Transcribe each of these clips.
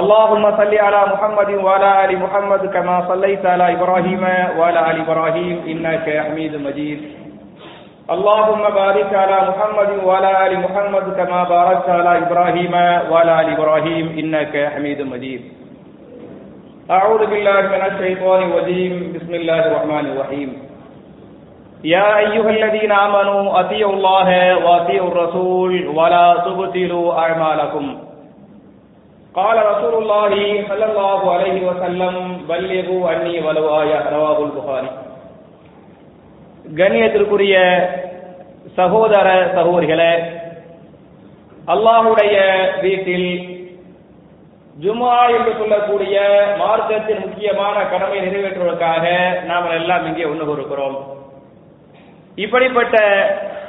اللهم صل على محمد وعلى ال محمد كما صليت على ابراهيم وعلى ال ابراهيم انك حميد مجيد. اللهم بارك على محمد وعلى ال محمد كما باركت على ابراهيم وعلى ال ابراهيم انك حميد مجيد. اعوذ بالله من الشيطان الرجيم. بسم الله الرحمن الرحيم. يا أيها الذين آمنوا أطيعوا الله وأطيعوا الرسول ولا تبطلوا أعمالكم. قال رسول الله صلى الله عليه وسلم بلغوا عني ولو آية رواه البخاري கண்ணியத்திற்குரிய சகோதர சகோதரிகளே அல்லாஹுடைய வீட்டில் ஜுமா என்று சொல்லக்கூடிய மார்க்கத்தின் முக்கியமான கடமை நிறைவேற்றுவதற்காக நாம் எல்லாம் இங்கே ஒன்று இருக்கிறோம் இப்படிப்பட்ட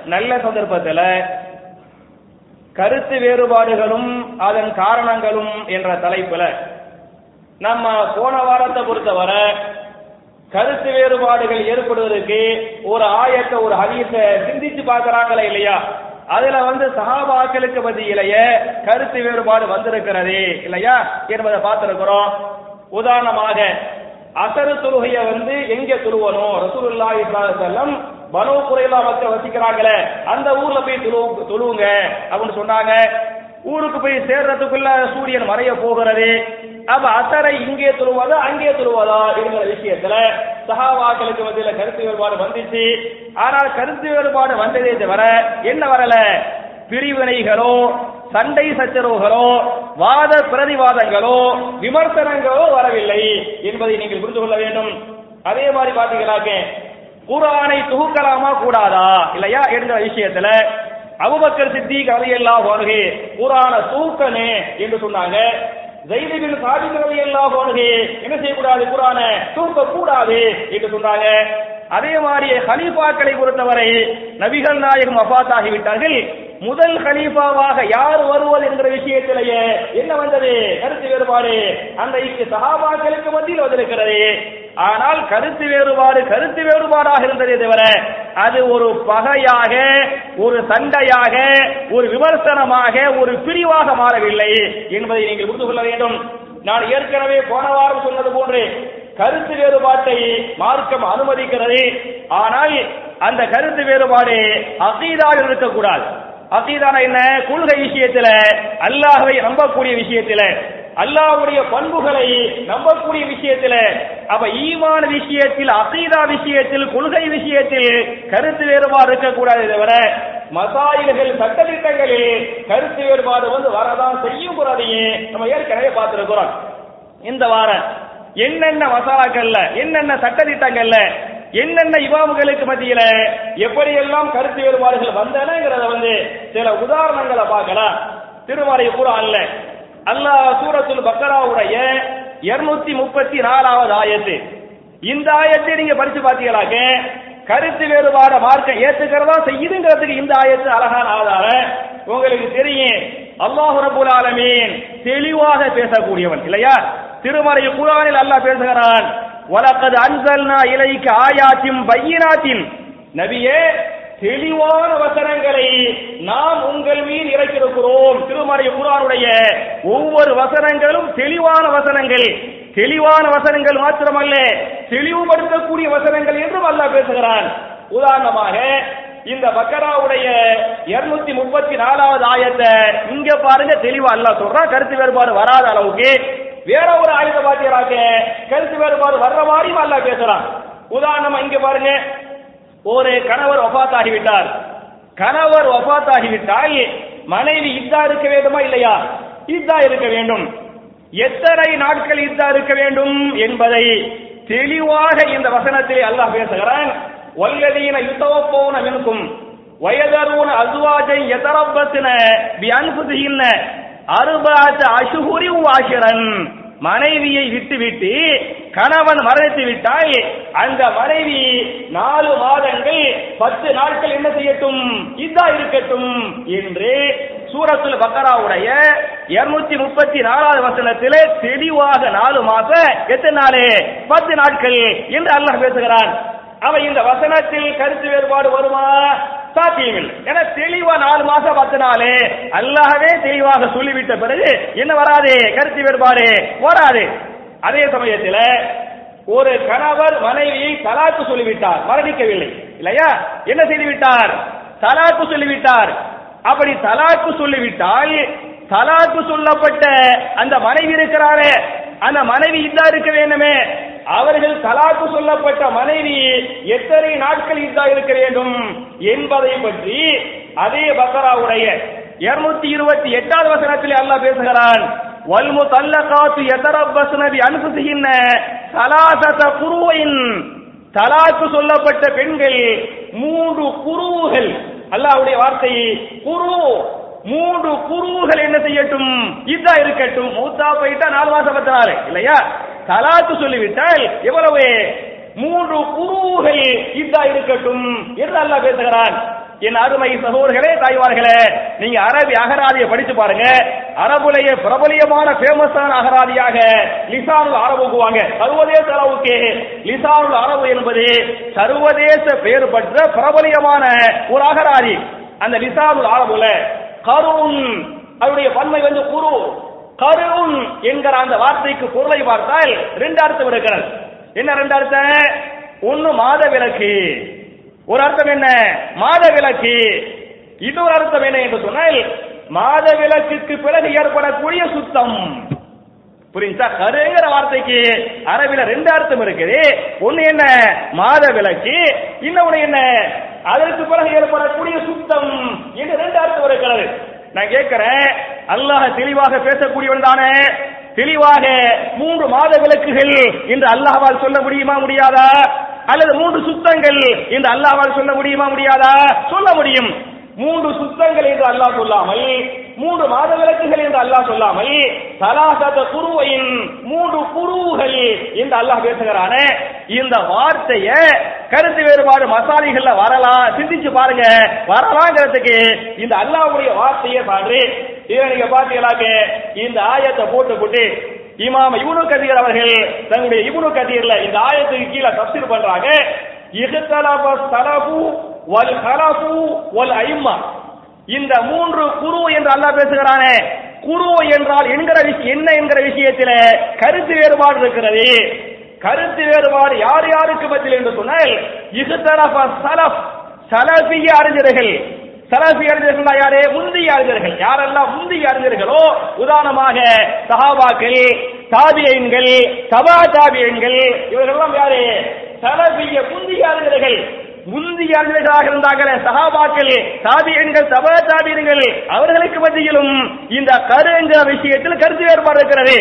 நல்ல சந்தர்ப்பத்தில் கருத்து வேறுபாடுகளும் அதன் காரணங்களும் என்ற தலைப்புல நம்ம போன வாரத்தை பொறுத்தவரை கருத்து வேறுபாடுகள் ஏற்படுவதற்கு ஒரு ஆயத்தை ஒரு ஹதீஸ சிந்திச்சு பார்க்கறாங்களா இல்லையா? அதுல வந்து சகாபாக்களுக்கு மத்தியிலேயே கருத்து வேறுபாடு வந்திருக்கிறது இல்லையா? என்பதை பார்த்திருக்கிறோம். உதாரணமாக அசரு தொழுகைய வந்து எங்க துருவனும் ரசூலுல்லாஹி செல்லம் பனோ குறையிலா மக்கள் வசிக்கிறாங்களே அந்த ஊர்ல போய் தொழு தொழுவுங்க அப்படின்னு சொன்னாங்க. ஊருக்கு போய் சேர்றதுக்குள்ள சூரியன் மறைய போகிறது. அப்ப அசரை இங்கே தொழுவதா அங்கே தொழுவதா இருக்கிற விஷயத்துல சகாவாக்களுக்கு மத்தியில கருத்து வேறுபாடு வந்துச்சு. ஆனால் கருத்து வேறுபாடு வந்ததே தவிர என்ன வரல? பிரிவினைகளோ சண்டை சச்சரவுகளோ வாத பிரதிவாதங்களோ விமர்சனங்களோ வரவில்லை என்பதை நீங்கள் புரிந்து கொள்ள வேண்டும். அதே மாதிரி பாத்தீங்கன்னாக்க குரானை தொகுக்கலாமா கூடாதா? இல்லையா? என்கிற விஷயத்துல அபுபக்கர் சித்திக் அலையெல்லாம் வருகே குரான தூக்கனே என்று சொன்னாங்க. ஜெயிதிபின் சாதிக் அலையெல்லாம் வருகே என்ன செய்யக்கூடாது? குரான தூக்க கூடாது என்று சொன்னாங்க. அதே மாதிரி ஹலீஃபாக்களை பொறுத்தவரை நபிகள் நாயகம் அபாத் ஆகிவிட்டார்கள் முதல் ஹலீஃபாவாக யார் வருவது என்கிற விஷயத்திலேயே என்ன வந்தது? கருத்து வேறுபாடு. அந்த சகாபாக்களுக்கு மத்தியில் வந்திருக்கிறது. ஆனால் கருத்து வேறுபாடு கருத்து வேறுபாடாக இருந்ததே தவிர அது ஒரு பகையாக ஒரு சண்டையாக ஒரு விமர்சனமாக ஒரு பிரிவாக மாறவில்லை என்பதை நீங்கள் புரிந்து கொள்ள வேண்டும். நான் ஏற்கனவே போன வாரம் சொன்னது போன்று கருத்து வேறுபாட்டை மார்க்கம் அனுமதிக்கிறது. ஆனால் அந்த கருத்து வேறுபாடு அசீதாக இருக்கக்கூடாது. அசீதான என்ன? கொள்கை விஷயத்தில் அல்லாஹவை நம்பக்கூடிய விஷயத்தில் அல்லாஹ்வுடைய பண்புகளை நம்பக்கூடிய விஷயத்துல அப்ப ஈமான விஷயத்தில் அசீதா விஷயத்தில் கொள்கை விஷயத்தில் கருத்து வேறுபாடு இருக்கக்கூடாது தவிர மசாயில்கள் சட்டத்திட்டங்களில் கருத்து வேறுபாடு வந்து வரதான் செய்யும் கூடாதையே நம்ம ஏற்கனவே பார்த்திருக்கிறோம். இந்த வாரம் என்னென்ன மசாலாக்கள்ல என்னென்ன சட்டத்திட்டங்கள்ல என்னென்ன இமாம்களுக்கு மத்தியில எப்படியெல்லாம் கருத்து வேறுபாடுகள் வந்தனங்கிறத வந்து சில உதாரணங்களை பார்க்கலாம். திருமறை அல்ல அல்லாஹ் சூரத்துல் பக்கராவுடைய இருநூத்தி முப்பத்தி நாலாவது ஆயத்து. இந்த ஆயத்தை நீங்க படிச்சு பாத்தீங்களாக்க கருத்து வேறுபாட மார்க்க ஏத்துக்கிறதா செய்யுதுங்கிறதுக்கு இந்த ஆயத்து அழகான ஆதாரம். உங்களுக்கு தெரியும் அல்லாஹு ரபுல் ஆலமீன் தெளிவாக பேசக்கூடியவன் இல்லையா? திருமறை குரானில் அல்லாஹ் பேசுகிறான் வலக்கது அன்சல்னா இலைக்கு ஆயாத்தின் பையினாத்தின். நபியே தெளிவான வசனங்களை நாம் உங்கள் மீது இறக்கிருக்கிறோம் திருமறை குரானுடைய ஒவ்வொரு வசனங்களும் தெளிவான வசனங்கள். தெளிவான வசனங்கள் மாத்திரமல்ல தெளிவுபடுத்தக்கூடிய வசனங்கள் என்றும் அல்லாஹ் பேசுகிறான். உதாரணமாக இந்த பக்கராவுடைய இருநூத்தி முப்பத்தி நாலாவது ஆயத்தை இங்க பாருங்க தெளிவா அல்ல சொல்றான் கருத்து வேறுபாடு வராத அளவுக்கு வேற ஒரு ஆயுத பாத்தியராக கருத்து வேறுபாடு வர்ற மாதிரியும் அல்ல பேசுறான். உதாரணமா இங்க பாருங்க ஒரு கணவர் ஒபாத்தாகிவிட்டார் கணவர் ஒபாத்தாகிவிட்டால் மனைவி இத்தா இருக்க வேண்டுமா இல்லையா? இத்தா இருக்க வேண்டும். எத்தனை நாட்கள் இத்தா இருக்க வேண்டும் என்பதை தெளிவாக இந்த வசனத்தில் அல்லாஹ் பேசுகிறான். வல்லதீன யுத்தவப்போன மின்கும் வயதரூன அசுவாஜை எதரப்பத்தின பி அன்புதியின்ன அறுபாத்த அசுகுரி வாசிரன் மனைவியை விட்டுவிட்டு கணவன் மரணித்து விட்டால் அந்த மனைவி நாலு மாதங்கள் பத்து நாட்கள் என்ன செய்யட்டும்? இதா இருக்கட்டும் என்று சூரத்துல் பக்கராவுடைய இருநூத்தி முப்பத்தி நாலாவது வசனத்திலே தெளிவாக நாலு மாதம் எத்தனை நாள்? பத்து நாட்கள் என்று அல்லாஹ் பேசுகிறான். அவன் இந்த வசனத்தில் கருத்து வேறுபாடு வருமா? சாத்தியமில்லை ஏன்னா தெளிவா நாலு மாசம் பத்து நாள் அல்லாஹவே தெளிவாக சொல்லிவிட்ட பிறகு என்ன வராது? கருத்து வேறுபாடு வராது. அதே சமயத்தில் ஒரு கணவர் மனைவியை தலாக்கு சொல்லிவிட்டார். மரணிக்கவில்லை. இல்லையா? என்ன செய்துவிட்டார்? தலாக்கு சொல்லிவிட்டார். அப்படி தலாக்கு சொல்லிவிட்டால் தலாக்கு சொல்லப்பட்ட அந்த மனைவி இருக்கிறாரே. அந்த மனைவி இதா இருக்க வேண்டுமே. அவர்கள் தலாக்கு சொல்லப்பட்ட மனைவி எத்தனை நாட்கள் இதா இருக்க வேண்டும் என்பதை பற்றி அதே பக்கராவுடைய இருநூத்தி இருபத்தி எட்டாவது வசனத்தில் அல்லாஹ் பேசுகிறான் வல்மு தல்லகாத்து எதரப்பசுனதி அனுசுகின்ற சலாசத குருவையின் தலாக்கு சொல்லப்பட்ட பெண்கள் மூன்று குருவுகள். அல்லாஹ்வுடைய வார்த்தை குரு மூன்று குருவுகள் என்ன செய்யட்டும்? இதா இருக்கட்டும். மூத்தா போயிட்டா நாலு மாசம் பத்து இல்லையா? தலாக்கு சொல்லிவிட்டால் எவ்வளவு? மூன்று குருவுகள் இதா இருக்கட்டும் என்று அல்லாஹ் பேசுகிறான். என் அருமை சகோதரர்களே தாய்மார்களே நீங்க அரபி அகராதியை படிச்சு பாருங்க. அரபுலைய பிரபலியமான ஃபேமஸான அகராதியாக லிசானுல் அரபுக்குவாங்க சர்வதேச அளவுக்கு லிசானுல் அரபு என்பது சர்வதேச பெயர் பெற்ற பிரபலியமான ஒரு அகராதி. அந்த லிசானுல் அரபுல கருண் அவருடைய பன்மை வந்து குரு. கருவும் என்கிற அந்த வார்த்தைக்கு பொருளை பார்த்தால் ரெண்டு அர்த்தம் இருக்கிறது. என்ன ரெண்டு அர்த்தம்? ஒன்னு மாத விளக்கு. ஒரு அர்த்தம் என்ன? மாத விளக்கு. இன்னொரு அர்த்தம் என்ன என்று சொன்னால் மாத விளக்குக்கு பிறகு ஏற்படக்கூடிய சுத்தம். புரியுதா? கருங்கிற வார்த்தைக்கு அரபில ரெண்டு அர்த்தம் இருக்குது. ஒண்ணு என்ன? மாத விளக்கு. இன்னொன்னு என்ன? அதற்கு பிறகு ஏற்படக்கூடிய சுத்தம் என்று ரெண்டு அர்த்தம் இருக்கிறது. நான் கேட்கிறேன் அல்லாஹ் தெளிவாக பேசக்கூடியவன் தானே? தெளிவாக மூன்று மாத விளக்குகள் என்று அல்லாஹால் சொல்ல முடியுமா முடியாதா? அல்லது மூன்று சுத்தங்கள் என்று அல்லாஹால் சொல்ல முடியுமா முடியாதா? சொல்ல முடியும். மூன்று சுத்தங்கள் என்று அல்லாஹ் சொல்லாமல் மூன்று மாத விளக்குகள் என்று அல்லாஹ் சொல்லாமல் சலாசத குருவையின் மூன்று குருவுகள் என்று அல்லாஹ் பேசுகிறானே. இந்த வார்த்தைய கருத்து வேறுபாடு மசாலிகள்ல வரலாம். சிந்திச்சு பாருங்க. வரலாங்கிறதுக்கு இந்த அல்லாஹ்வுடைய வார்த்தையே பாரு. இதை நீங்க பாத்தீங்களாக்க இந்த ஆயத்தை போட்டு போட்டு இமாம் இப்னு கதீர் அவர்கள் தங்களுடைய இப்னு கதீர்ல இந்த ஆயத்துக்கு கீழே தப்சீர் பண்றாங்க. இஹ்தலப ஸலபு வல் ஹலஃபு வல் ஐம்மா. இந்த மூன்று குரு என்று அல்லாஹ் பேசுகிறானே. குரு என்றால் என்கிற விஷயம் என்ன என்கிற விஷயத்தில கருத்து வேறுபாடு இருக்கிறது. கருத்து வேறுபாடு யார் யாருக்கு பதில் என்று சொன்னால் இஹ்தலப ஸலஃப் சலஃபிய அறிஞர்கள். சலஃபி அறிஞர்கள் யாரே? முந்தைய அறிஞர்கள். யாரெல்லாம் முந்தைய அறிஞர்களோ உதாரணமாக சஹாபாக்கள் தாபியன்கள் சபா தாபியன்கள் இவர்களெல்லாம் யாரு? சலஃபிய முந்தைய அறிஞர்கள். முந்தைய அறிஞர்களாக இருந்தாங்களே சஹாபாக்கள் தாபியன்கள் சபா தாபியன்கள் அவர்களுக்கு மத்தியிலும் இந்த கரு என்ற விஷயத்தில் கருத்து வேறுபாடு இருக்கிறது.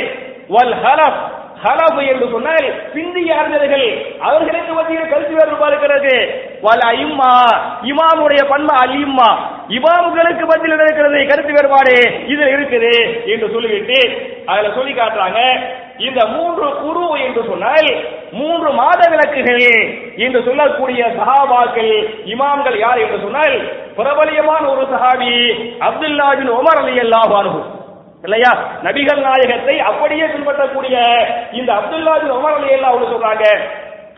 வல் ஹலஃப் ஹலஃப் என்று சொன்னால் பிந்திய அறிஞர்கள் அவர்களுக்கு மத்தியில் கருத்து வேறுபாடு இருக்கிறது. வல் ஐம்மா இமாமுடைய பண்பு அலிம்மா இம்மா. இமாம்களுக்கு மத்தியில் இருக்கிறது கருத்து வேறுபாடு. இதில் இருக்குது என்று சொல்லிவிட்டு அதுல சொல்லி காட்டுறாங்க. இந்த மூன்று குரு என்று சொன்னால் மூன்று மாத விளக்குகள் என்று சொல்லக்கூடிய சஹாபாக்கள் இமாம்கள் யார் என்று சொன்னால் பிரபலியமான ஒரு சஹாபி அப்துல்லா பின் உமர் அலி அல்லாஹ் இல்லையா? நபிகள் நாயகத்தை அப்படியே பின்பற்றக்கூடிய இந்த அப்துல்லா பின் உமர் அலி அல்லாஹ் சொல்றாங்க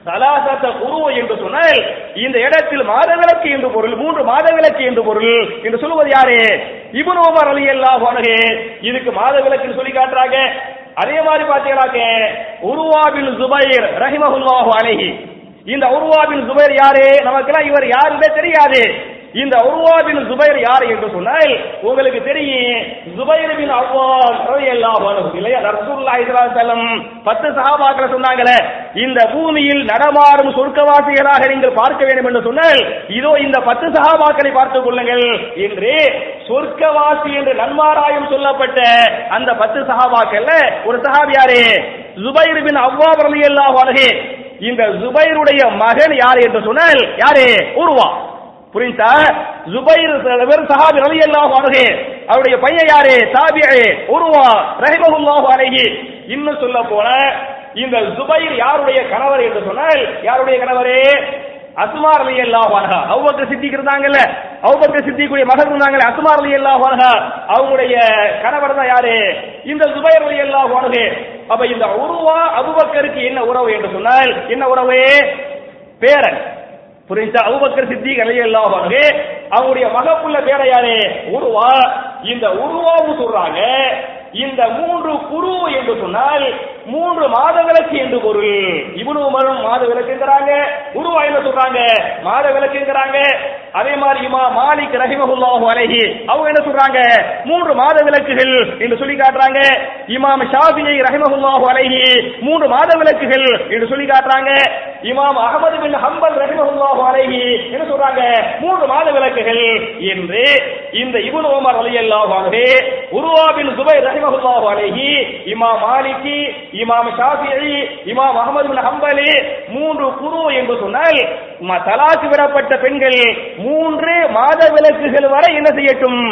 சலாசத்த குரு என்று சொன்னால் இந்த இடத்தில் மாதங்களுக்கு என்று பொருள் மூன்று மாதங்களுக்கு என்று பொருள் என்று சொல்லுவது யாரு? இப்னு உமர் அலி அல்லாஹ் இதுக்கு மாதவிலக்கு சொல்லி காட்டுறாங்க. அதே மாதிரி பாத்தீங்கன்னாக்க உருவாபின் ஜுபைர் ரஹிமஹுல்லாஹு அலைஹி. இந்த உருவாபின் ஜுபைர் யாரு? நமக்கெல்லாம் இவர் யாருமே தெரியாது. இந்த உருவாபின் ஜுபைர் யார் என்று சொன்னால் உங்களுக்கு தெரியும் ஜுபைர் அவ்வாம் ரலியல்லாஹு அன்ஹு. இல்லையா? ரசூலுல்லாஹி ஸல்லல்லாஹு பத்து சஹாபாக்கள் சொன்னாங்களே இந்த பூமியில் நடமாடும் சொர்க்கவாசிகளாக நீங்கள் பார்க்க வேண்டும் என்று சொன்னால் இதோ இந்த பத்து சஹாபாக்களை பார்த்துக் கொள்ளுங்கள் என்று சொர்க்கவாசி என்று நன்மாராயம் சொல்லப்பட்ட அந்த பத்து சஹாபாக்கள்ல ஒரு சஹாபி யாரு? ஜுபைர் பின் அவ்வாம் ரலியல்லாஹு அன்ஹு. இந்த ஜுபைருடைய மகன் யார் என்று சொன்னால் யாரு? உருவா. புரியுதா ஜுபைர் வெறும் சஹாபி ரலியல்லாஹு அன்ஹு. அவருடைய பையன் யாரு? தாபியே உருவா ரஹிமஹுல்லாஹு அலைஹி. இன்னும் சொல்ல போன இந்த ஜுபைர் யாருடைய கணவர் என்று சொன்னால் யாருடைய கணவரே? அஸ்மா ரலியல்லாஹு அன்ஹா. அபூபக்கர் சித்திக் இருந்தாங்கல்ல. அபூபக்கர் சித்திக்குடைய மகன் இருந்தாங்கல்ல அஸ்மா ரலியல்லாஹு அன்ஹா. அவங்களுடைய கணவர் தான் யாரு? இந்த ஜுபைர் ரலியல்லாஹு அன்ஹு. அப்ப இந்த உருவா அபுபக்கருக்கு என்ன உறவு என்று சொன்னால் என்ன உறவு? பேரன். புரிஞ்சா அபூபக்கர் சித்திக் ரலியல்லாஹு அன்ஹு அவங்களுடைய மகப்புள்ள பேர யாரு உருவா இந்த உருவாவும் சொல்றாங்க. இந்த மூன்று குரு என்று சொன்னால் மூன்று மாத விளக்கு என்று பொருள். இவனு உமரும் மாத விளக்குங்கிறாங்க உருவா என்ன சொல்றாங்க? மாத விளக்குங்கிறாங்க அதே மாதிரி இமா மாலிக் ரஹிமஹுல்லாஹு அலைஹி அவங்க என்ன சொல்றாங்க? மூன்று மாத விளக்குகள் என்று சொல்லி காட்டுறாங்க. இமாம் ஷாஃபியை ரஹிமஹுல்லாஹு அலைஹி மூன்று மாத விளக்குகள் என்று சொல்லி காட்டுறாங்க. இமாம் அகமது பின் ஹம்பல் ரஹிமஹுல்லாஹு அலைஹி என்ன சொல்றாங்க? மூன்று மாத விளக்குகள். என்று இந்த இப்னு உமர் ரலியல்லாஹு அன்ஹு உருவா பின் சுபைர் ரஹிமஹுல்லாஹு அலைஹி இமாம் மாலிகி இமாம் ஷாஃபிஈ இமாம் அகமது பின் ஹம்பலி மூன்று குரு என்று சொன்னால் ம- தலாக்கு விடப்பட்ட பெண்கள் மூன்று மாத விளக்குகள் வரை என்ன செய்யட்டும்?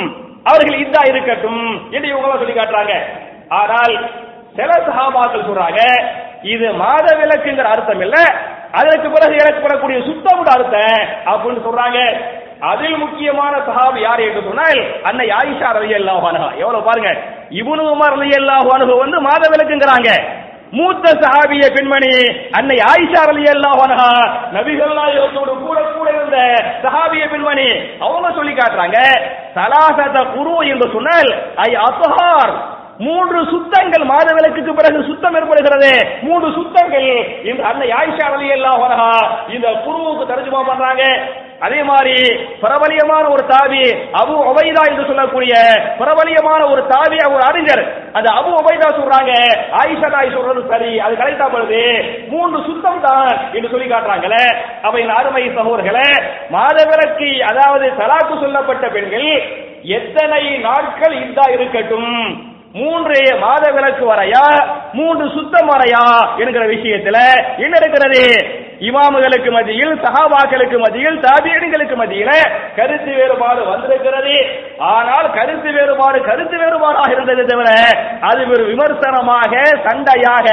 அவர்கள் இதா இருக்கட்டும் என்று இவங்க சொல்லி காட்டுறாங்க. ஆனால் சில சகாபாக்கள் சொல்றாங்க இது மாத விளக்குங்கிற அர்த்தம் இல்ல அதற்கு பிறகு எனக்கு வரக்கூடிய சுத்தமுட அர்த்தம் அப்படின்னு சொல்றாங்க. அதில் முக்கியமான சஹாபி யார் என்று சொன்னால் அன்னை ஆயிஷா ரலியல்லாஹு அன்ஹா. எவ்வளவு பாருங்க. இவனு உமர் ரலியல்லாஹு அன்ஹு வந்து மாத விளக்குங்கிறாங்க. மூத்த சஹாபிய பெண்மணி அன்னை ஆயிஷா ரலியல்லாஹு அன்ஹா நபிகள் நாயகத்தோடு கூட கூட இருந்த சஹாபிய பெண்மணி அவங்க சொல்லி காட்டுறாங்க. சலாசத குரு என்று சொன்னால் ஐ அசஹார் மூன்று சுத்தங்கள் மாத விளக்குக்கு பிறகு சுத்தம் ஏற்படுகிறது. மூன்று சுத்தங்கள். இந்த அன்னை ஆயிஷா அலி அல்லாஹ் இந்த குருவுக்கு தர்ஜுமா பண்றாங்க. அதே மாதிரி பிரபலியமான ஒரு தாவி அபு ஒபைதா என்று சொல்லக்கூடிய பிரபலியமான ஒரு தாவி ஒரு அறிஞர். அந்த அபு ஒபைதா சொல்றாங்க ஆயிஷா தாய் சொல்றது சரி அது கரெக்டா படுது மூன்று சுத்தம் தான் என்று சொல்லி காட்டுறாங்களே. அவை அருமை சகோதரர்களே மாதவிலக்கு அதாவது தலாக்கு சொல்லப்பட்ட பெண்கள் எத்தனை நாட்கள் இதா இருக்கட்டும். மூன்று மாத விளக்கு வரையா? மூன்று சுத்தம் வரையா? என்கிற விஷயத்துல என்ன இருக்கிறது? இமாமுகளுக்கு மத்தியில் சகாபாக்களுக்கு மத்தியில் தாபியடிகளுக்கு மத்தியில கருத்து வேறுபாடு வந்திருக்கிறது. ஆனால் கருத்து வேறுபாடு கருத்து வேறுபாடாக இருந்தது தவிர அது ஒரு விமர்சனமாக சண்டையாக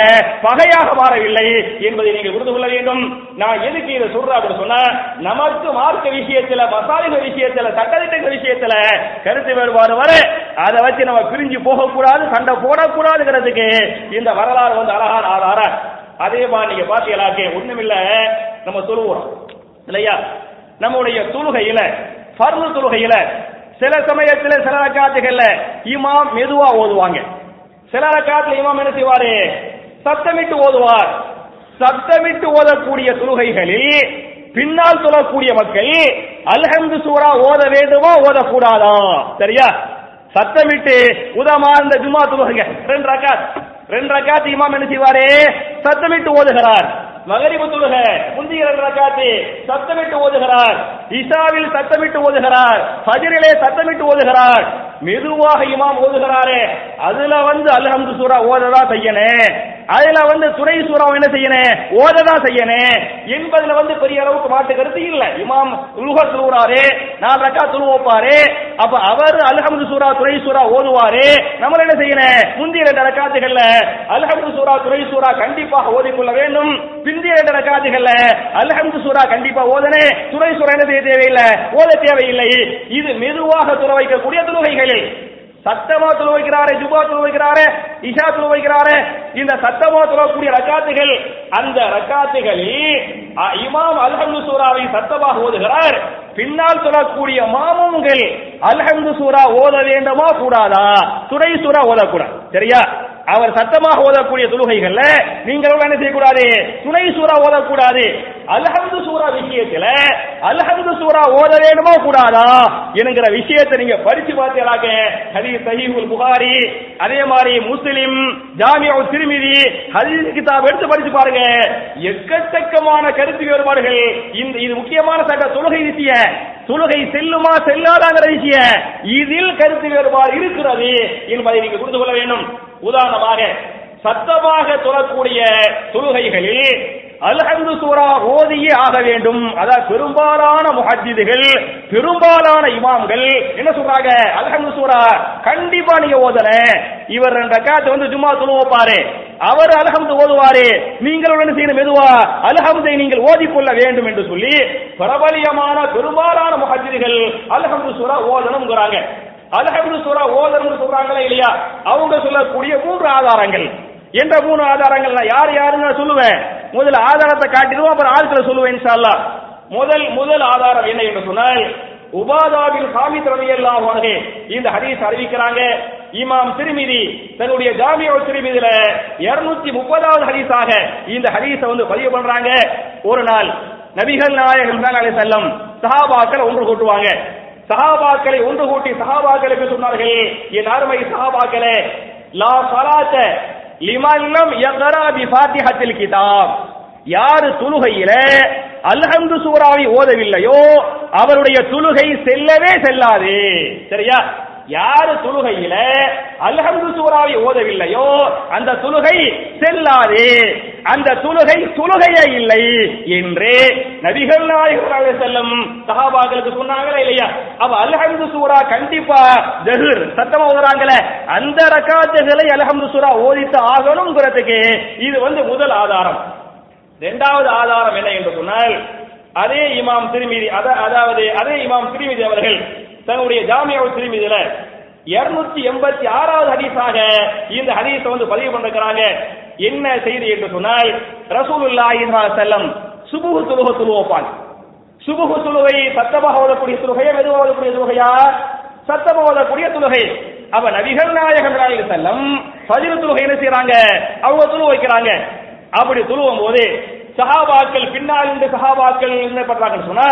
பகையாக மாறவில்லை என்பதை நீங்கள் புரிந்து கொள்ள வேண்டும். நான் எதுக்கு இதை சொல்றேன் அப்படின்னு சொன்னா நமக்கு மார்க்க விஷயத்துல மசாலிக விஷயத்துல சட்டத்திட்ட விஷயத்துல கருத்து வேறுபாடு வர அதை வச்சு நம்ம பிரிஞ்சு போகக்கூடாது சண்டை போடக்கூடாதுங்கிறதுக்கு இந்த வரலாறு வந்து அழகான ஆதாரம். அதே மாதிரி நீங்க பாத்தீங்களாக்கே ஒண்ணுமில்ல. நம்ம தொழுவோம் இல்லையா? நம்முடைய தொழுகையில ஃபர்லு தொழுகையில சில சமயத்துல சில ரக்காத்துகள்ல இமாம் மெதுவா ஓதுவாங்க. சில ரக்காத்துல இமாம் என்ன செய்வாரு? சத்தமிட்டு ஓதுவார். சத்தமிட்டு ஓதக்கூடிய தொழுகைகளில் பின்னால் தொழக்கூடிய மக்கள் அல்ஹம்து சூரா ஓத வேண்டுமா ஓதக்கூடாதா? சரியா? சத்தமிட்டு உதமார்ந்த ஜுமா தொழுகைங்க. ரெண்டு ரக்காத். ரெண்டு ரக்காத்து இமாம் என்ன செய்வாரு? சத்தமிட்டு ஓதுகிறார். மகரிபு தொழுக. முந்தைய ரெண்டு ரக்காத்து. சத்தமிட்டு ஓதுகிறார். இசாவில் சத்தமிட்டு ஓதுகிறார். ஃபஜ்ரிலே சத்தமிட்டு ஓதுகிறார். மெதுவாக இமாம் ஓதுகிறாரே. அதுல வந்து அல்ஹம்து சூரா ஓததா செய்யணும். அதுல வந்து துறை சூறாவை என்ன செய்யணும் ஓததா செய்யணும் என்பதுல வந்து பெரிய அளவுக்கு மாட்டு கருத்து இல்ல. இமாம் உலுக சொல்லுறாரு நான் ரக்கா துருவோப்பாரு அப்ப அவர் அல்ஹம்து சூரா துறை சூரா ஓதுவாரு. நம்ம என்ன செய்யணும் முந்தைய ரெண்டு ரக்காத்துகள்ல அல்ஹம்து சூரா துறை சூரா கண்டிப்பாக ஓதிக்கொள்ள வேண்டும். பிந்திய ரெண்டு ரக்காத்துகள்ல அல்ஹம்து சூரா கண்டிப்பா ஓதனே. துறை சூரா என்ன செய்ய தேவையில்லை? ஓத தேவையில்லை. இது மெதுவாக துற வைக்கக்கூடிய தொழுகைகளில். சத்தமா துளுவைக்கிறாரே ஜுபா துளுவைக்கிறாரே இஷா துளுவைக்கிறாரே இந்த சத்தமா துளக்கூடிய ரக்காத்துகள் அந்த ரக்காத்துகளில் இமாம் அல்ஹந்து சூராவை சத்தமாக ஓதுகிறார். பின்னால் சொல்லக்கூடிய மாமூன்கள் அல்ஹந்து சூரா ஓத வேண்டுமா கூடாதா? துணை சூரா ஓதக்கூடாது. சரியா? அவர் சத்தமாக ஓதக்கூடிய தொழுகைகள்ல நீங்கள் என்ன செய்யக்கூடாது? துணை சூறா ஓதக்கூடாது. அல்ஹம்து சூரா விஷயத்துல அல்ஹம்து சூரா ஓத வேணுமோ கூடாதா? என்கிற விஷயத்தை நீங்க படிச்சு பார்த்தீங்களாக்க ஹதீஸ் சஹீஹுல் புகாரி அதே மாதிரி முஸ்லிம் ஜாமியா திருமிதி ஹதீஸ் கிதாப் எடுத்து படிச்சு பாருங்க. எக்கச்சக்கமான கருத்து வேறுபாடுகள். இந்த இது முக்கியமான சட்ட தொழுகை விஷயம் தொழுகை செல்லுமா செல்லாதாங்கிற விஷயம் இதில் கருத்து வேறுபாடு இருக்கிறது என்பதை நீங்க புரிந்து கொள்ள வேண்டும். உதாரணமாக சத்தமாக தொழக்கூடிய தொழுகைகளில் அல்ஹந்து சூரா ஓதியே ஆக வேண்டும். அதாவது பெரும்பாலான முஹத்திதுகள் பெரும்பாலான இமாம்கள் என்ன சொல்றாங்க? அல்ஹந்து சூரா கண்டிப்பா நீங்க ஓதன இவர் ரெண்டு ரக்காத்து வந்து ஜும்மா துணுவப்பாரு அவர் அலஹம்து ஓதுவாரு. நீங்கள் உடனே செய்யணும்? மெதுவா அலஹம்தை நீங்கள் ஓதிக்கொள்ள வேண்டும் என்று சொல்லி பிரபலியமான பெரும்பாலான முஹத்திதுகள் அல்ஹம்து சூரா ஓதணுங்கிறாங்க அல்ஹம்து சூரா ஓதர்னு சொல்றாங்களா இல்லையா? அவங்க சொல்லக்கூடிய மூன்று ஆதாரங்கள். என்ற மூணு ஆதாரங்கள் நான் யார் யாருன்னு நான் சொல்லுவேன். முதல் ஆதாரத்தை காட்டிடுவோம் அப்புறம் ஆட்களை சொல்லுவேன் இன்ஷா முதல் முதல் ஆதாரம் என்ன என்று சொன்னால் உபாதாபில் சாமி ரலியல்லாஹு அன்ஹு. இந்த ஹதீஸ் அறிவிக்கிறாங்க. இமாம் திருமிதி தன்னுடைய ஜாமியா திருமிதியில இருநூத்தி முப்பதாவது ஹதீஸாக இந்த ஹதீஸை வந்து பதிவு பண்றாங்க. ஒரு நாள் நபிகள் நாயகம் தான் செல்லம் வஸல்லம் சஹாபாக்கள் ஒன்று கூட்டுவாங்க. சகாபாக்களை ஒன்று கூட்டி சஹாபாக்களுக்கு சொன்னார்கள் என் அருமை சகாபாக்களே லா சலாத்த லிமல்லம் யக்ரா பி ஃபாத்திஹத்தில் கிதாப். யாரு தொழுகையில அல்ஹம்து சூறாவை ஓதவில்லையோ அவருடைய தொழுகை செல்லவே செல்லாது. சரியா? யாரு தொழுகையில அல்ஹம்து சூறாவை ஓதவில்லையோ அந்த தொழுகை செல்லாது. அந்த தொழுகை தொழுகையே இல்லை என்று நபிகள் நாயகர் செல்லும் சகாபாக்களுக்கு சொன்னாங்களா இல்லையா? அவ அல்ஹம்து சூரா கண்டிப்பா ஜஹர் சத்தமா ஓதுறாங்களே. அந்த ரக்காத்துகளை அல்ஹம்து சூரா ஓதித்து ஆகணும்ங்கிறதுக்கு இது வந்து முதல் ஆதாரம். இரண்டாவது ஆதாரம் என்ன என்று சொன்னால் அதே இமாம் திருமிதி அதாவது அதே இமாம் திருமிதி அவர்கள் தன்னுடைய ஜாமியா திருமிதியில இருநூத்தி எண்பத்தி ஆறாவது ஹதீஸாக இந்த ஹதீஸை வந்து பதிவு பண்ணிருக்கிறாங்க. என்ன செய்தி என்று சொன்னால் ரசூலுல்லாஹி செல்லம் சுபுகு துலுக துலுவப்பான் சுபுகு துலுவை சத்தமாக ஓதக்கூடிய துலுகையா மெதுவாக ஓதக்கூடிய துலுகையா சத்தமாக ஓதக்கூடிய துலுகை அவ நபிகள் நாயகம் செல்லம் பதிவு துலுகை என்ன செய்யறாங்க அவங்க துலு வைக்கிறாங்க. அப்படி துழுவும் போது சஹாபாக்கள் பின்னால் இந்த சஹாபாக்கள் என்ன பண்றாங்கன்னு சொன்னா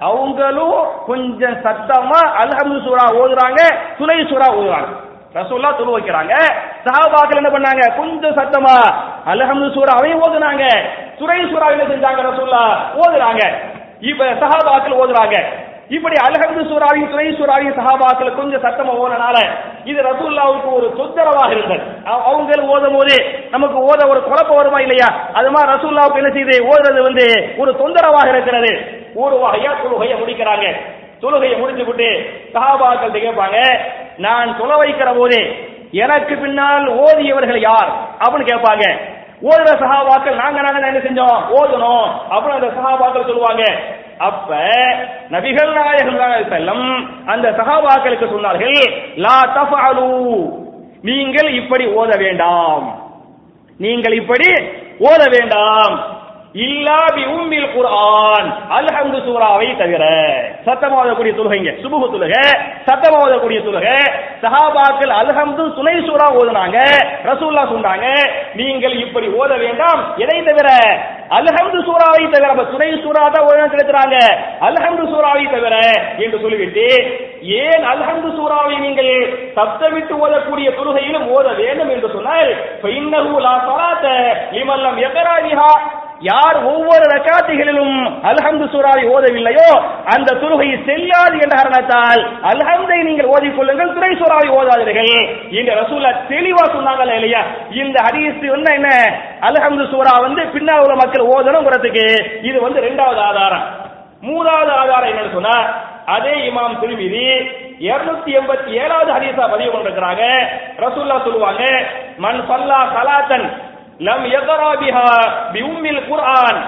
அவங்களும் கொஞ்சம் சத்தமா அல்ஹம்து சூரா ஓதுறாங்க துணை சூரா ஓதுறாங்க. ரசூல்லா துணு வைக்கிறாங்க. சஹாபாக்கள் என்ன பண்ணாங்க? கொஞ்சம் சத்தமா அல்ஹம்து சூராவையும் ஓதுனாங்க. துணை சூரா என்ன செஞ்சாங்க? ரசூல்லா ஓதுறாங்க. இப்ப சஹாபாக்கள் ஓதுறாங்க. இப்படி அல்ஹம்து சூராவையும் துணை சூராவையும் சஹாபாக்கள் கொஞ்சம் சத்தமா ஓனனால இது ரசூல்லாவுக்கு ஒரு தொந்தரவாக இருந்தது. அவங்க ஓதும் போது நமக்கு ஓத ஒரு குழப்பம் வருமா இல்லையா? அது மாதிரி ரசூல்லாவுக்கு என்ன செய்து ஓதுறது வந்து ஒரு தொந்தரவாக இருக்கிறது. ஒரு வகையா தொழுகையை முடிக்கிறாங்க. தொழுகையை முடிஞ்சுக்கிட்டு விட்டு சஹாபாக்கள் கேட்பாங்க நான் தொலை வைக்கிற போது எனக்கு பின்னால் ஓதியவர்கள் யார்? அப்படின்னு கேட்பாங்க. ஓதுற சகாபாக்கள் நாங்க நாங்க என்ன செஞ்சோம்? ஓதணும் அப்புறம் அந்த சகாபாக்கள் சொல்லுவாங்க அப்ப நபிகள் நாயகம் செல்லம் அந்த சகாபாக்களுக்கு சொன்னார்கள் லா தஃபாலு நீங்கள் இப்படி ஓத வேண்டாம். நீங்கள் இப்படி ஓத வேண்டாம். இல்லாபி உம்மில் குர்ஆன். அல்ஹம்து சூராவை தவிர சத்தம் ஓதக்கூடிய தொழுகைங்க சுபுகு தொழுக சத்தம் ஓதக்கூடிய தொழுக சஹாபாக்கள் அல்ஹம்து துணை சூரா ஓதுனாங்க ரசூல்லா சொன்னாங்க நீங்கள் இப்படி ஓத வேண்டாம். எதை தவிர? அல்ஹம்து சூராவை தவிர துணை சூரா தான் ஓதணும் செலுத்துறாங்க அல்ஹம்து சூராவை தவிர என்று சொல்லிவிட்டு ஏன் அல்ஹம்து சூராவை நீங்கள் சப்தமிட்டு ஓதக்கூடிய தொழுகையிலும் ஓத வேண்டும் என்று சொன்னால் ஃபைன்னஹு லா ஸலாத்த லிமன் லம் யக்ரா யார் ஒவ்வொரு ரக்காத்துகளிலும் அல்ஹம்து சூறாவை ஓதவில்லையோ அந்த தொழுகை செல்லாது என்ற காரணத்தால் அல்ஹம்தை நீங்கள் ஓதிக்கொள்ளுங்கள் துணை சூறாவை ஓதாதீர்கள் இந்த ரசூலா தெளிவா சொன்னாங்கல்ல இல்லையா? இந்த ஹரிஸ் வந்து என்ன? அல்ஹம்து சூரா வந்து பின்னால் உள்ள மக்கள் ஓதணுங்கிறதுக்கு இது வந்து இரண்டாவது ஆதாரம். மூணாவது ஆதாரம் என்னன்னு சொன்னா அதே இமாம் திருமிதி இருநூத்தி எண்பத்தி ஏழாவது ஹரிசா பதிவு பண்ணிருக்கிறாங்க. ரசூல்லா சொல்லுவாங்க மண் பல்லா சலாத்தன் لم யக்ரா بها பி உம்மில் குர்ஆன்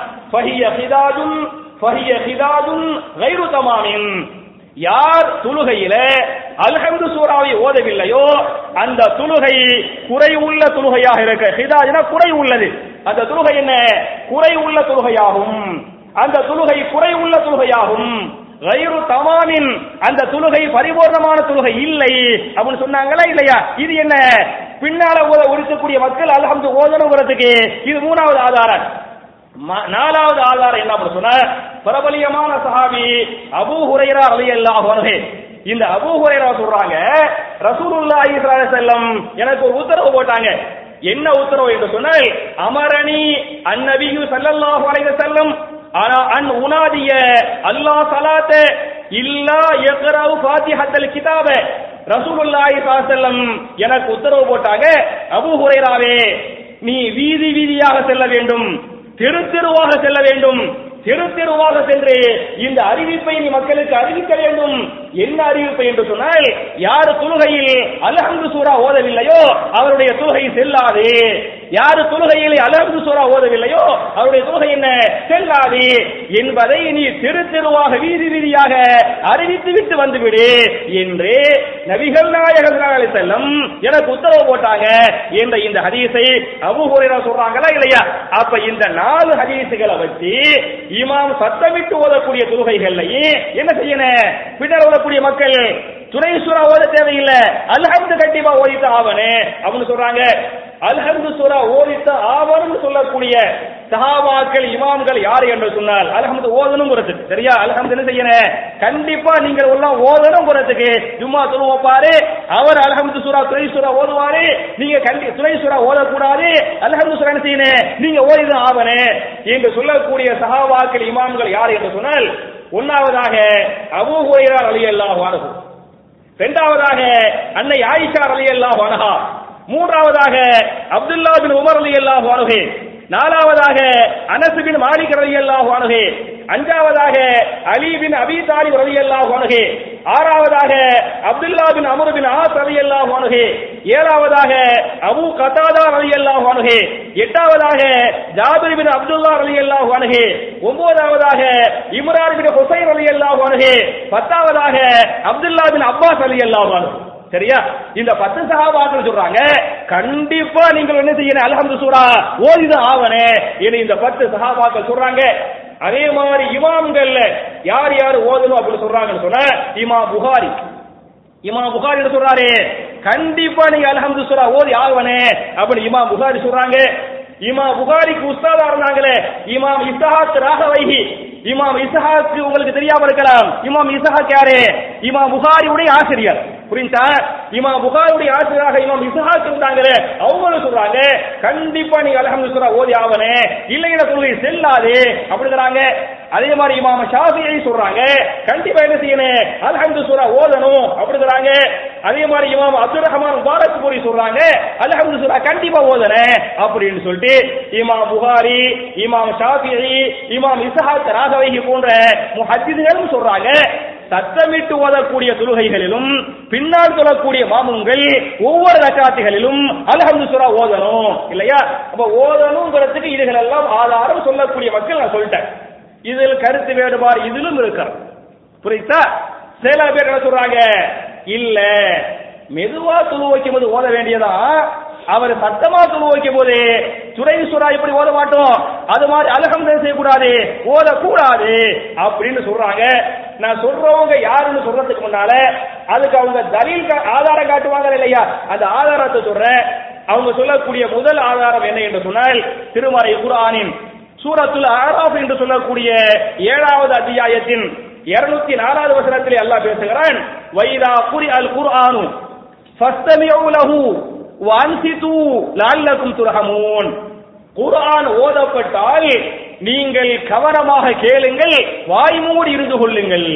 خداج فهي خداج غير تمام யார் துலுகையில அல்ஹம்து சூறாவை ஓதவில்லையோ அந்த துலுகை குறை உள்ள துலுகையாக இருக்க ஹிதாஜ்னா குறை உள்ளது. அந்த துலுகை என்ன? குறை உள்ள துலுகையாகும் அந்த துலுகை குறை உள்ள துலுகையாகும் கைரு தமாமின் அந்த துலுகை பரிபூர்ணமான துலுகை இல்லை அப்படின்னு சொன்னாங்களா இல்லையா? இது என்ன? பின்னால ஓத ஒழிக்கக்கூடிய மக்கள் அல்ஹம்து ஓதணுங்கிறதுக்கு இது மூணாவது ஆதாரம். நாலாவது ஆதாரம் என்ன அப்படின்னு சொன்னா பிரபலியமான சஹாபி அபூ ஹுரைரா அலி அல்லாஹ் இந்த அபூ ஹுரைரா சொல்றாங்க ரசூலுல்லா இஸ்ரா செல்லம் எனக்கு ஒரு உத்தரவு போட்டாங்க. என்ன உத்தரவு என்று சொன்னால் அமரணி அந்நபியு சல்லல்லாஹு அலைஹி வஸல்லம் ஆனா அன் உனாதிய அல்லாஹ் சலாத்த இல்லா யக்ரவு ஃபாத்திஹத்தல் கிதாப. ரசூலுல்லாஹி ஸல்லல்லாஹு அலைஹி வஸல்லம் எனக்கு உத்தரவு போட்டாங்க. அபூ ஹுரைராவே நீ வீதி வீதியாக செல்ல வேண்டும். தெரு தெருவாக செல்ல வேண்டும். தெரு தெருவாக சென்று இந்த அறிவிப்பை நீ மக்களுக்கு அறிவிக்க வேண்டும். என்ன அறிவிப்பு என்று சொன்னால் யாரு தொழுகையில் அலஹந்து சூரா ஓதவில்லையோ அவருடைய தொழுகை செல்லாது. யாரு தொழுகையில் அலஹந்து சூரா ஓதவில்லையோ அவருடைய தொழுகை என்ன? செல்லாது. என்பதை நீ தெரு தெருவாக வீதி வீதியாக அறிவித்து விட்டு வந்துவிடு என்று நபிகள் நாயகர் செல்லும் செல்லம் எனக்கு உத்தரவு போட்டாங்க என்ற இந்த ஹதீஸை அபூ ஹுரைரா சொல்றாங்களா இல்லையா? அப்ப இந்த நாலு ஹதீஸுகளை வச்சு இமாம் சத்தமிட்டு ஓதக்கூடிய தொழுகைகள்லையும் என்ன செய்யணும்? பின்னர் ஓதக்கூடிய மக்கள் துணை சூறா ஓத தேவையில்லை. அல்ஹம்து கண்டிப்பா ஓதித்த ஆவனே அப்படின்னு சொல்றாங்க. அல்ஹம்து சூரா ஓதித்த ஆவனும் சொல்லக்கூடிய சஹாபாக்கள் இமாம்கள் யாரு என்று சொன்னால் அல்ஹம்து ஓதனும் குறத்துக்கு சரியா? அல்ஹம்து என்ன செய்யணும்? கண்டிப்பா நீங்கள் எல்லாம் ஓதனும் குறத்துக்கு ஜும்மா சொல்லுவோம் பாரு அவர் அல்ஹம்து சூரா துணை சூரா ஓதுவாரு. நீங்க கண்டி துணை சூரா ஓதக்கூடாது. அல்ஹம்து சூரா என்ன செய்யணும்? நீங்க ஓதிதான் ஆவனே என்று சொல்லக்கூடிய சஹாபாக்கள் இமாம்கள் யார் என்று சொன்னால் ஒன்னாவதாக அபூஹுரையார் அலி ரலியல்லாஹு அன்ஹு. இரண்டாவதாக அன்னை ஆயிஷா ரலியல்லாஹு அன்ஹா. மூன்றாவதாக அப்துல்லா பின் உமர் ரலியல்லாஹு அன்ஹு. நாலாவதாக அனசு பின் மாலிக் ரலியல்லாஹு அன்ஹு. அஞ்சாவதாக அலி பின் அபி தாலிப் ரலியல்லாஹு அன்ஹு. ஆறாவதாக Abdullah bin Amr bin As ரலியல்லாஹு அன்ஹு. ஏழாவதாக அபு கதாதா அல்லாஹ் வானுகே எட்டாவதாக ஜாபிர் பின் அப்துல்லா அல்லாஹ் வானுகே ஒன்பதாவதாக இம்ரான் பின் ஹுசைன் அல்லாஹ் வானுகே பத்தாவதாக அப்துல்லா பின் அப்பாஸ் அல்லாஹ் அன்ஹு. சரியா? இந்த பத்து சகாபாக்கள் சொல்றாங்க கண்டிப்பா நீங்கள் என்ன செய்யணும்? அல்ஹம்து சூரா ஓதிதான் ஆவனே இனி இந்த பத்து சகாபாக்கள் சொல்றாங்க. அதே மாதிரி இமாம்கள் யார் யார் ஓதணும் அப்படின்னு சொல்றாங்கன்னு சொன்ன இமா புகாரி. இமா புகாரி சொல்றாரு கண்டிப்பா நீங்க அல்ஹம்து சுரா ஓதி ஆவனே அப்படின்னு இமாம் புகாரி சொல்றாங்க. இமாம் புகாரிக்கு உஸ்தாதா இருந்தாங்களே இமாம் இஸ்ஹாக் ராகவைஹி இமாம் இஸ்ஹாக் உங்களுக்கு தெரியாம இருக்கலாம். இமாம் இஸ்ஹாக் யாரு? இமாம் புகாரியுடைய ஆசிரியர். புரிஞ்சா? இமா புகாருடைய ஆசிரியராக இமாம் இசுஹாக் இருந்தாங்களே அவங்களும் சொல்றாங்க கண்டிப்பா நீங்க அல்ஹம்து சூரா ஓதி ஆவனே இல்லைங்கிற கொள்கை செல்லாது அப்படிங்கிறாங்க அதே மாதிரி இமாம ஷாஃபியை சொல்றாங்க கண்டிப்பா என்ன செய்யணும்? அல்ஹம்து சூரா ஓதணும் அப்படிங்கிறாங்க அதே மாதிரி இமாம் அப்துல் ரஹ்மான் முபாரக் பூரி சொல்றாங்க அல்ஹம்து சூரா கண்டிப்பா ஓதணும் அப்படின்னு சொல்லிட்டு இமாம் புகாரி இமாம் ஷாஃபியை இமாம் இஸ்ஹாக் ராகவைகி போன்ற முஹத்திதுகளும் சொல்றாங்க. சத்தமிட்டு ஓதக்கூடிய தொழுகைகளிலும் பின்னால் தொழக்கூடிய மாமுங்கள் ஒவ்வொரு ரக்காத்துகளிலும் அல்ஹம்து சுரா ஓதணும் இல்லையா? அப்ப ஓதணுங்கிறதுக்கு இதுகள் எல்லாம் ஆதாரம் சொல்லக்கூடிய மக்கள் நான் சொல்லிட்டேன். இதில் கருத்து வேறுபாடு இதிலும் இருக்கிறது. புரியுதா? சில பேர் என்ன சொல்றாங்க? இல்ல மெதுவா துணு வைக்கும் போது ஓத வேண்டியதா? அவர் சத்தமா துணு வைக்கும் போது துறை சுரா இப்படி ஓத மாட்டோம். அது மாதிரி அலகம் செய்யக்கூடாது. ஓதக்கூடாது. அப்படின்னு சொல்றாங்க. நான் சொல்றவங்க யாருன்னு சொல்றதுக்கு முன்னால அதுக்கு அவங்க தலில் ஆதாரம் காட்டுவாங்க இல்லையா? அந்த ஆதாரத்தை சொல்றேன். அவங்க சொல்லக்கூடிய முதல் ஆதாரம் என்ன என்று சொன்னால் திருமறை குரானின் சூரத்துல் ஆராப் என்று சொல்லக்கூடிய ஏழாவது அத்தியாயத்தின் இருநூத்தி நாலாவது வசனத்திலே அல்லாஹ் பேசுகிறான் வைதா குரி அல் குர்ஆனு ஃபஸ்தமிஉ லஹு வன்சிது லால்லகும் துரகமோன் குர்ஆன் ஓதப்பட்டால் நீங்கள் கவனமாக கேளுங்கள் வாய்மூடி இருந்து கொள்ளுங்கள்.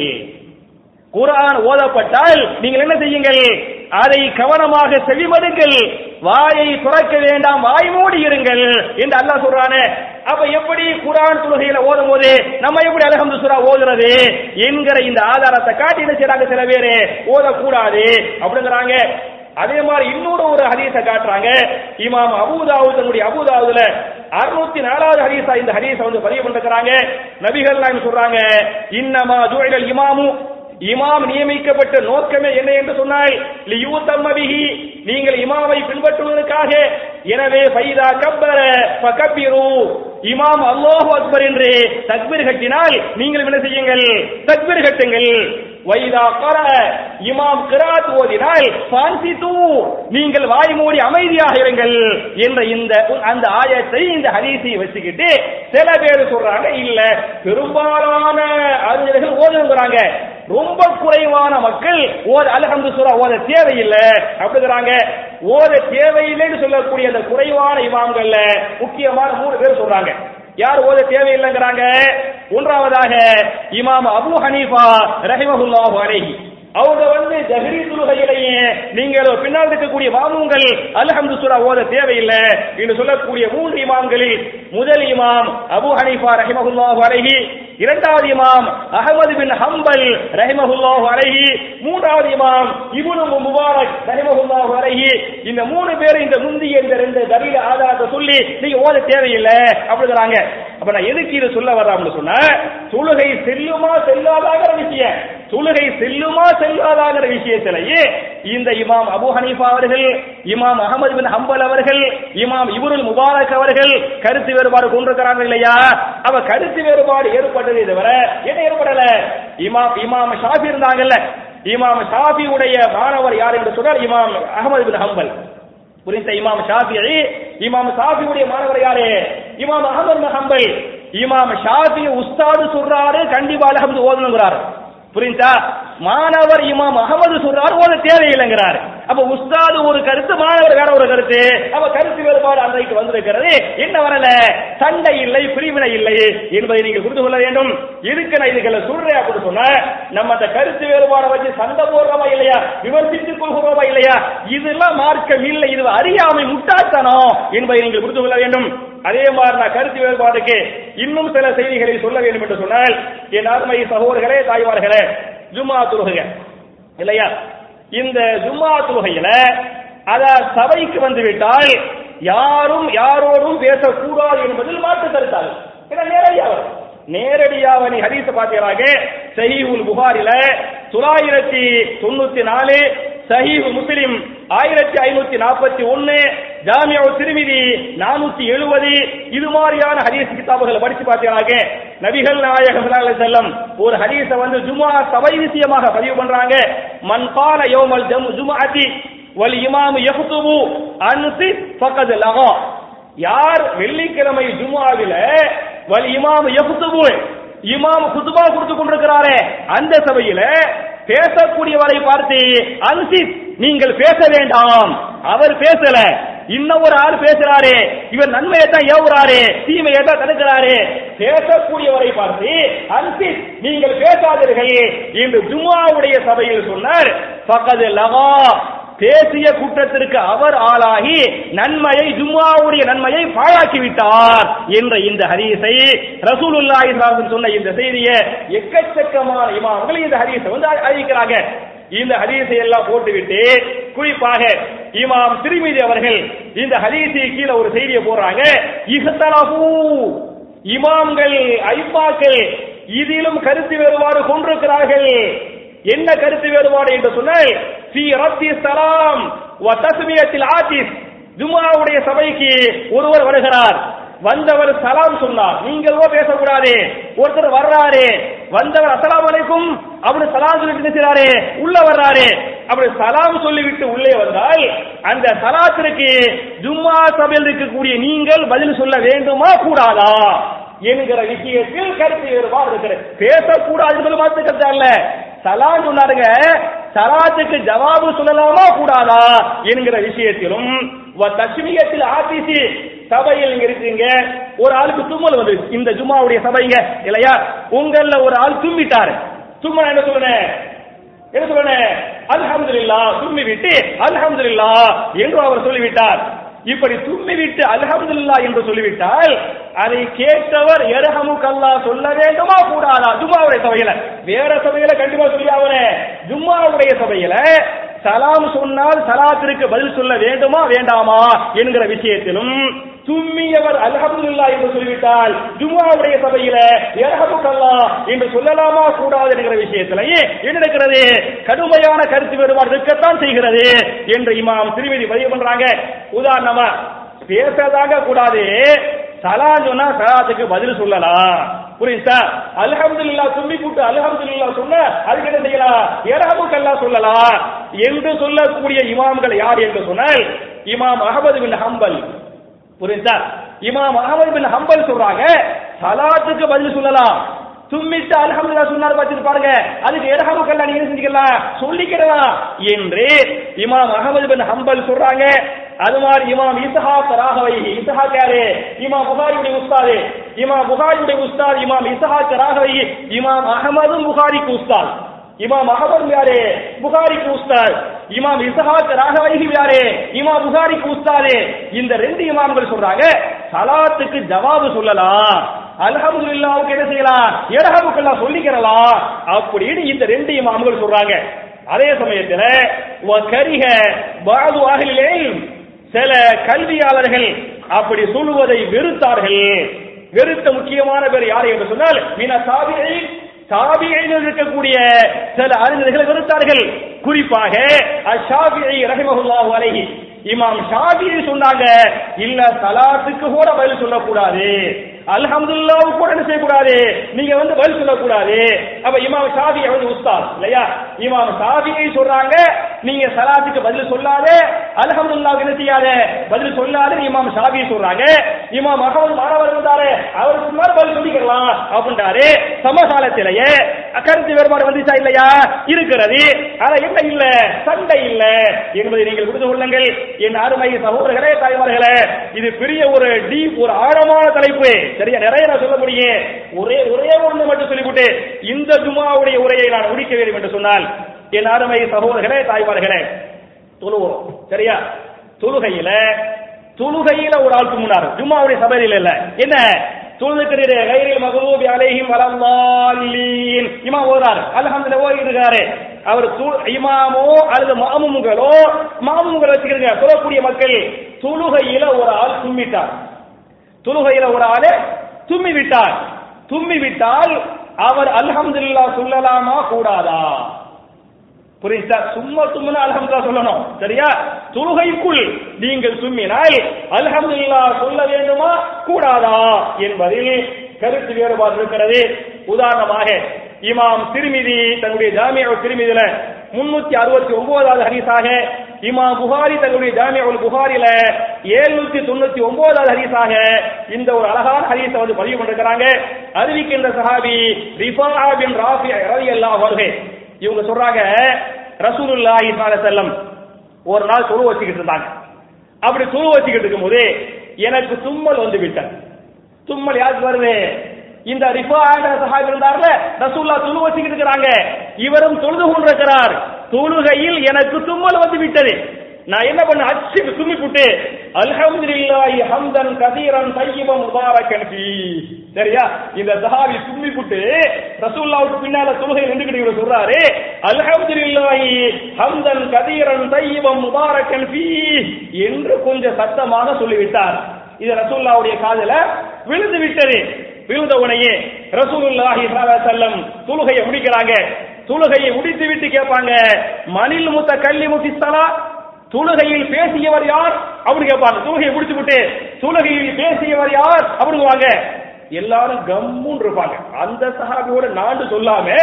குர்ஆன் ஓதப்பட்டால் நீங்கள் என்ன செய்யுங்கள்? அதை கவனமாக செவிமடுங்கள். வாயை துறக்க வேண்டாம் வாய் மூடி இருங்கள் என்று அல்லாஹ் சொல்றானே. அப்ப எப்படி குரான் தொழுகையில ஓதும் போது நம்ம எப்படி அலகம்து சுரா ஓதுறது? என்கிற இந்த ஆதாரத்தை காட்டி என்ன செய்யறாங்க சில பேரு ஓதக்கூடாது அப்படிங்கிறாங்க. அதே மாதிரி இன்னொரு ஒரு ஹதீஸை காட்டுறாங்க. இமாம் அபூதாவுத் தன்னுடைய அபூதாவுதுல அறுநூத்தி நாலாவது ஹதீஸா இந்த ஹதீஸை வந்து பதிவு பண்ணிருக்கிறாங்க. நபிகள் நாயகம் சொல்றாங்க இன்னமா ஜுவைலல் இமாமு. இமாம் நியமிக்கப்பட்ட நோக்கமே என்ன என்று சொன்னால் லியூத்தம்ம பிஹி நீங்கள் இமாமை பின்பற்றுவதற்காக எனவே பைதா கப்பர பகப்பிரு இமாம் அல்லாஹு அக்பர் என்று தக்பீர் கட்டினால் நீங்கள் என்ன செய்யுங்கள்? தக்பீர் கட்டுங்கள். வைதா கர இமாம் கிராத் ஓதினால் பான்சித்து நீங்கள் வாய் மூடி அமைதியாக இருங்கள் என்ற இந்த அந்த ஆயத்தை இந்த ஹதீஸை வச்சுக்கிட்டு சில பேர் சொல்றாங்க இல்ல பெரும்பாலான அறிஞர்கள் ஓதுங்கிறாங்க. ரொம்ப குறைவான மக்கள் ஓத அலகந்து சூரா ஓத தேவையில்லை. அப்படிங்கிறாங்க. ஓத தேவையில்லைன்னு சொல்லக்கூடிய அந்த குறைவான இமாம்கள்ல முக்கியமான மூணு பேர் சொல்றாங்க. யார் ஓத தேவையில்லைங்கிறாங்க? ஒன்றாவதாக இமாம் அபு ஹனீஃபா ரஹிமஹுல்லாஹு அலைஹி. அவங்க வந்து ஜஹரி தொழுகையிலேயே நீங்கள் பின்னால் இருக்கக்கூடிய மாமூங்கள் அல்ஹம்து சுரா ஓத தேவையில்லை என்று சொல்லக்கூடிய மூன்று இமாம்களில் முதல் இமாம் அபு ஹனீஃபா ரஹிமஹுல்லாஹு அலைஹி இரண்டாவது இமாம் அகமது பின் ஹம்பல் ரஹிமஹுல்லாஹு அலைஹி மூன்றாவது இமாம் இப்னு முபாரக் ரஹிமஹுல்லாஹு அலைஹி. இந்த மூணு பேர் இந்த முந்தி இந்த ரெண்டு தலீல ஆதாரத்தை சொல்லி நீங்க ஓத தேவையில்லை அப்படிங்கிறாங்க அப்ப நான் எதுக்கு இது சொல்ல வர்றோம்னு சொன்னா தொழுகை செல்லுமா செல்லாதாங்கிற விஷயம். தொழுகை செல்லுமா செல்லாதாங்கிற விஷயத்திலேயே இந்த இமாம் அபு ஹனீஃபா அவர்கள் இமாம் அகமது பின் ஹம்பல் அவர்கள் இமாம் இபுருல் முபாரக் அவர்கள் கருத்து வேறுபாடு கொண்டிருக்கிறாங்க இல்லையா? அவ கருத்து வேறுபாடு ஏற்பட்டது தவிர என்ன ஏற்படல? இமாம் இமாம் ஷாஃபி இருந்தாங்கல்ல. இமாம் ஷாஃபியுடைய மாணவர் யார் என்று சொன்னால் இமாம் அகமது பின் ஹம்பல். புரிந்த இமாம் ஷாஃபி? இமாம் ஷாஃபியுடைய மாணவர் யாரு? இமாம் அகமது பின் ஹம்பல். இமாம் ஷாஃபி உஸ்தாது சொல்றாரு கண்டிப்பா அல்ஹம்து ஓதணுங்கிறாரு. புரிஞ்சா? மாணவர் இமாம் அகமது சொல்றாரு ஒரு தேவையில்லைங்கிறாரு. அப்ப உஸ்தாது ஒரு கருத்து மாணவர் வேற ஒரு கருத்து. அப்ப கருத்து வேறுபாடு அன்றைக்கு வந்திருக்கிறது. என்ன வரல? சண்டை இல்லை பிரிவினை இல்லை என்பதை நீங்கள் புரிந்து கொள்ள வேண்டும். இதுக்கு நான் இதுகளை சொல்றேன் அப்படின்னு சொன்ன நம்ம அந்த கருத்து வேறுபாடை வச்சு சண்டை போடுறோமா இல்லையா? விமர்சித்துக் கொள்கிறோமா இல்லையா? இதெல்லாம் மார்க்கம் இல்லை இது அறியாமை முட்டாள்தனம் என்பதை நீங்கள் புரிந்து கொள்ள வேண்டும். அதே மாதிரி நான் கருத்து வேறுபாடுக்கு இன்னும் சில செய்திகளை சொல்ல வேண்டும் என்று சொன்னால் என் அருமை சகோதரர்களே தாய்மார்களே ஜும்மா தொழுகை இல்லையா? இந்த ஜும்மா தொழுகையில அத சபைக்கு வந்து விட்டால் யாரும் யாரோடும் பேசக்கூடாது என்பதில் மாற்று கருத்தாது. ஏன்னா நேரடியாக வரும். நேரடியாக நீ ஹரிச பார்த்தீங்களாக சஹீஹுல் புகாரில தொள்ளாயிரத்தி தொண்ணூத்தி நாலு சஹீஹு முஸ்லிம் ஆயிரத்தி ஐநூத்தி நாற்பத்தி ஒன்னு ஜாமியா திருமிதி நானூத்தி எழுபது இது மாதிரியான ஹதீஸ் கிதாபுகளை படிச்சு பார்த்தீங்கன்னாக்க நபிகள் நாயகம் செல்லம் ஒரு ஹதீஸ வந்து ஜுமா சபை விஷயமாக பதிவு பண்றாங்க. மன் யோமல் ஜுமாதி ஜம் ஜும்அத்தி வல் இமாமு யஹ்துபு அன்சி ஃபக்கத் லகா. யார் வெள்ளிக்கிழமை ஜுமாவில வல் இமாமு யஹ்துபு இமாம் குதுபா கொடுத்து கொண்டிருக்கிறாரே அந்த சபையில பேசக்கூடியவரை பார்த்து அன்சி நீங்கள் பேச வேண்டாம். அவர் பேசல. இன்னொரு ஆள் பேசுறாரு. இவர் நன்மையை தான் ஏவுறாரு. தீமையை தான் தடுக்கிறாரு. பேசக்கூடியவரை பார்த்து அன்பி நீங்கள் பேசாதீர்கள் என்று ஜும்மாவுடைய சபையில் சொன்னார். பக்கது லவா பேசிய குற்றத்திற்கு அவர் ஆளாகி நன்மையை ஜும்மாவுடைய நன்மையை பாழாக்கி விட்டார் என்ற இந்த ஹதீஸை ரசூலுல்லாஹி சொன்ன இந்த செய்தியை எக்கச்சக்கமான இமாம்கள் இந்த ஹதீஸை வந்து அறிவிக்கிறாங்க. இந்த ஹதீஸை எல்லாம் போட்டுவிட்டு குறிப்பாக இமாம் திருமிதி அவர்கள் இந்த ஹதீஸை கீழே ஒரு செய்தியை போடுறாங்க. இஹ்தலஃபு இமாம்கள் ஐப்பாக்கள் இதிலும் கருத்து வேறுபாடு கொண்டிருக்கிறார்கள். என்ன கருத்து வேறுபாடு என்று சொன்னால் ஃபி ரத்தி சலாம் வ தஸ்மியத்தில் ஆதிஸ் ஜுமாவுடைய சபைக்கு ஒருவர் வருகிறார். வந்தவர் சலாம் சொன்னார். நீங்களோ பேசக்கூடாது. ஒருத்தர் வர்றாரு. வந்தவர் அஸ்ஸலாமு அலைக்கும். அப்படி சலாம் சொல்லிட்டு பேசுறாரு உள்ள வர்றாரு. அப்படி சலாம் சொல்லிவிட்டு உள்ளே வந்தால் அந்த சலாத்திற்கு ஜும்மா சபையில் இருக்கக்கூடிய நீங்கள் பதில் சொல்ல வேண்டுமா? கூடாதா? என்கிற விஷயத்தில் கருத்து வேறுபாடு இருக்கிறது. பேசக்கூடாது என்பது மாத்து கருத்தா இல்ல சலாம் சொன்னாருங்க சலாத்துக்கு ஜவாபு சொல்லலாமா? கூடாதா? என்கிற விஷயத்திலும் தஸ்மியத்தில் ஆபிசி சபையில் நீங்க இருக்கீங்க. ஒரு ஆளுக்கு தும்மல் வந்து இந்த ஜும்மாவுடைய சபைங்க இல்லையா? உங்கள ஒரு ஆள் தும்பிட்டாரு. சும்மா என்ன சொல்லுனேன் என்ன சொல்லுனேன் அல்ஹம்துலில்லாஹ் தும்மி விட்டு அல்ஹம்துலில்லாஹ் என்று அவர் சொல்லிவிட்டார். இப்படி தும்மிவிட்டு அல்ஹம்துலில்லா என்று சொல்லிவிட்டால் அதை கேட்டவர் எரஹமு கல்லா சொல்ல வேண்டுமா கூடாதா? ஜும்மாவுடைய சபையில. வேற சபையில கண்டிப்பா சொல்லி அவனே ஜும்மாவுடைய சபையில சலாம் சொன்னால் சலாத்திற்கு பதில் சொல்ல வேண்டுமா வேண்டாமா? என்கிற விஷயத்திலும் தும்மியவர் அல்ஹம்துலில்லா என்று சொல்லிவிட்டால் ஜும்மாவுடைய சபையில எரஹமுக்கல்லா என்று சொல்லலாமா கூடாது என்கிற விஷயத்திலேயே என்ன நடக்கிறது? கடுமையான கருத்து வேறுபாடு இருக்கத்தான் செய்கிறது என்று இமாம் திருமதி பதிவு பண்றாங்க. உதாரணமா பேசதாக கூடாது. சலான் சொன்னா சலாத்துக்கு பதில் சொல்லலாம். புரியுதா அல்ஹம்துலில்லாஹ் தும்பி கூட்டு அல்ஹம்துலில்லாஹ் சொன்ன அதுக்கு என்ன செய்யலாம்? இரஹமுக்கல்லா சொல்லலாம். என்று சொல்லக்கூடிய இமாம்கள் யார் என்று சொன்னால் இமாம் அகமது பின் ஹம்பல். புரியுதா இமாம் அகமது பின் ஹம்பல் சொல்றாங்க சலாத்துக்கு பதில் சொல்லலாம். தும்மிட்டு அல்ஹம்துல்லா சொன்னார் பார்த்துட்டு பாருங்க அதுக்கு இரஹமுக்கல்லா நீங்க செஞ்சுக்கலாம்? சொல்லிக்கிடலாம் என்று இமாம் அகமது பின் ஹம்பல் சொல்றாங்க. அது மாதிரி இமாம் இசஹாக் ராகவை இசஹாக் யாரு? இமாம் புகாரியுடைய உஸ்தாது. இமாம் புகாரியுடைய உஸ்தாத் இமாம் இசஹாக் ராகவை இமாம் அகமதும் புகாரிக்கு உஸ்தாத். இமாம் அகமது யாரு? புகாரிக்கு உஸ்தாத். இமாம் இசஹாக் ராகவைகி யாரே இமாம் புகாரிக்கு உஸ்தாதே இந்த ரெண்டு இமாம்கள் சொல்றாங்க சலாத்துக்கு ஜவாபு சொல்லலாம். அல்ஹம்துலில்லாவுக்கு என்ன செய்யலாம்? இரஹமுக்கெல்லாம் சொல்லிக்கிறலாம். அப்படின்னு இந்த ரெண்டு இமாம்கள் சொல்றாங்க. அதே சமயத்தில் கரிக பாது ஆகலே சில கல்வியாளர்கள் அப்படி சொல்லுவதை வெறுத்தார்கள். வெறுத்த முக்கியமான பேர் யார் என்று சொன்னால் மின சாபியை சாபியில் இருக்கக்கூடிய சில அறிஞர்களை வெறுத்தார்கள். குறிப்பாக அஷாபியை ரஹிமஹுல்லாஹு அலைஹி இமாம் ஷாபியை சொன்னாங்க இல்ல சலாத்துக்கு கூட பதில் சொல்லக்கூடாது. அல்ஹம்துல்லாவு கூட என்ன செய்யக்கூடாது? நீங்க வந்து பதில் சொல்லக்கூடாது. அப்ப இமாம் ஷாபி வந்து உஸ்தாத் இல்லையா? இமாம் ஷாபியை சொல்றாங்க நீங்க சலாத்துக்கு பதில் சொல்லாத அல்ஹம்துல்லாவுக்கு என்ன செய்யாத பதில் சொல்லாத இமாம் ஷாபி சொல்றாங்க. இமாம் அகமது மாணவர் இருந்தாரு அவருக்கு முன்னாடி பதில் சொல்லிக்கலாம் அப்படின்றாரு. சமகாலத்திலேயே கருத்து வேறுபாடு வந்துச்சா இல்லையா? இருக்கிறது. ஆனா என்ன இல்ல? சண்டை இல்ல. என்பதை நீங்கள் புரிந்து கொள்ளுங்கள். என் அருமை சகோதரர்களே தாய்மார்களே இது பெரிய ஒரு டீப் ஒரு ஆழமான தலைப்பு. சரியா? நிறைய நான் சொல்ல முடியும். ஒரே ஒரே ஒன்று மட்டும் சொல்லிவிட்டு இந்த ஜுமாவுடைய உரையை நான் முடிக்க வேண்டும் என்று சொன்னால் என் அருமை சகோதரர்களே தாய்மார்களே தொழுவோம் சரியா? தொழுகையில தொழுகையில ஒரு ஆள் தும்முனார் ஜும்மாவுடைய சபையில் இல்ல. என்ன? தொழுதுக்கிறீரு கைரில் மகபூபி அலைஹிம் வலல்லாலீன் இமாம் ஓதார் அல்ஹம்துலில்லாஹ் ஓதி இருக்காரு அவர் இமாமோ அல்லது மாமுங்களோ மாமுங்களை வச்சுக்கிறீங்க சொல்லக்கூடிய மக்கள் தொழுகையில ஒரு ஆள் தும்மிட்டார் தொழுகையில ஒரு ஆளு தும்மி விட்டார் தும்மி விட்டால் அவர் அல்ஹம்துல்லா சொல்லலாமா? கூடாதா? புரியுதா சும்மா சும்மா அல்ஹம்துல்லா சொல்லணும். சரியா? தொழுகைக்குள் நீங்கள் சும்மினால் அல்ஹம்துல்லா சொல்ல வேண்டுமா? கூடாதா? என்பதில் கருத்து வேறுபாடு இருக்கிறது. உதாரணமாக இமாம் திருமிதி தன்னுடைய ஜாமியா திருமிதியில முன்னூத்தி அறுபத்தி ஒன்பதாவது ஹரிசாக இமாம் புகாரி தன்னுடைய ஜாமியா புகாரில ஏழுநூத்தி தொண்ணூத்தி ஒன்பதாவது ஹரிசாக இந்த ஒரு அழகான ஹரிசை வந்து பதிவு பண்ணிருக்கிறாங்க. அறிவிக்கின்ற சஹாபி ரிஃபா பின் ராஃபி ரவி அல்லாஹ் வருகை இவங்க சொல்றாங்க ரசூலுல்லாஹி செல்லம் ஒரு நாள் துரு வச்சுக்கிட்டு இருந்தாங்க. அப்படி துரு வச்சுக்கிட்டு இருக்கும்போது எனக்கு தும்மல் வந்து விட்டது. தும்மல் யாருக்கு வருது? இந்த ரிஃபா சஹாபி இருந்தார்ல ரசூல்லா துணு வச்சுக்கிட்டு இருக்கிறாங்க. இவரும் தொழுது கொண்டிருக்கிறார். தொழுகையில் எனக்கு தும்மல் வந்து விட்டது. நான் என்ன பண்ண அச்சு தும்மி புட்டு அல்ஹம்துலில்லாஹி ஹம்தன் கதீரன் தய்யிபன் முபாரக்கன் ஃபீ சரியா? இந்த சஹாபி தும்மி புட்டு ரசூல்லாவுக்கு பின்னால தொழுகை நின்றுகிட்டு சொல்றாரு அல்ஹம்துலில்லாஹி ஹம்தன் கதீரன் தய்யிபன் முபாரக்கன் ஃபீ என்று கொஞ்சம் சத்தமாக சொல்லிவிட்டார். இது ரசூல்லாவுடைய காதல விழுந்து விட்டது. விழுந்த உடனே ரசூலுல்லாஹி ஸல்லல்லாஹு தொழுகையை முடிக்கிறாங்க. தொழுகையை முடித்து விட்டு கேட்பாங்க மணில் முத்த கல்லி முத்திஸ்தலா தொழுகையில் பேசியவர் யார்? அப்படின்னு கேட்பாங்க. தொழுகையை முடிச்சு விட்டு தொழுகையில் பேசியவர் யார்? அப்படிங்குவாங்க எல்லாரும் கம்முன்னு இருப்பாங்க. அந்த சஹாபியோட நாடு சொல்லாம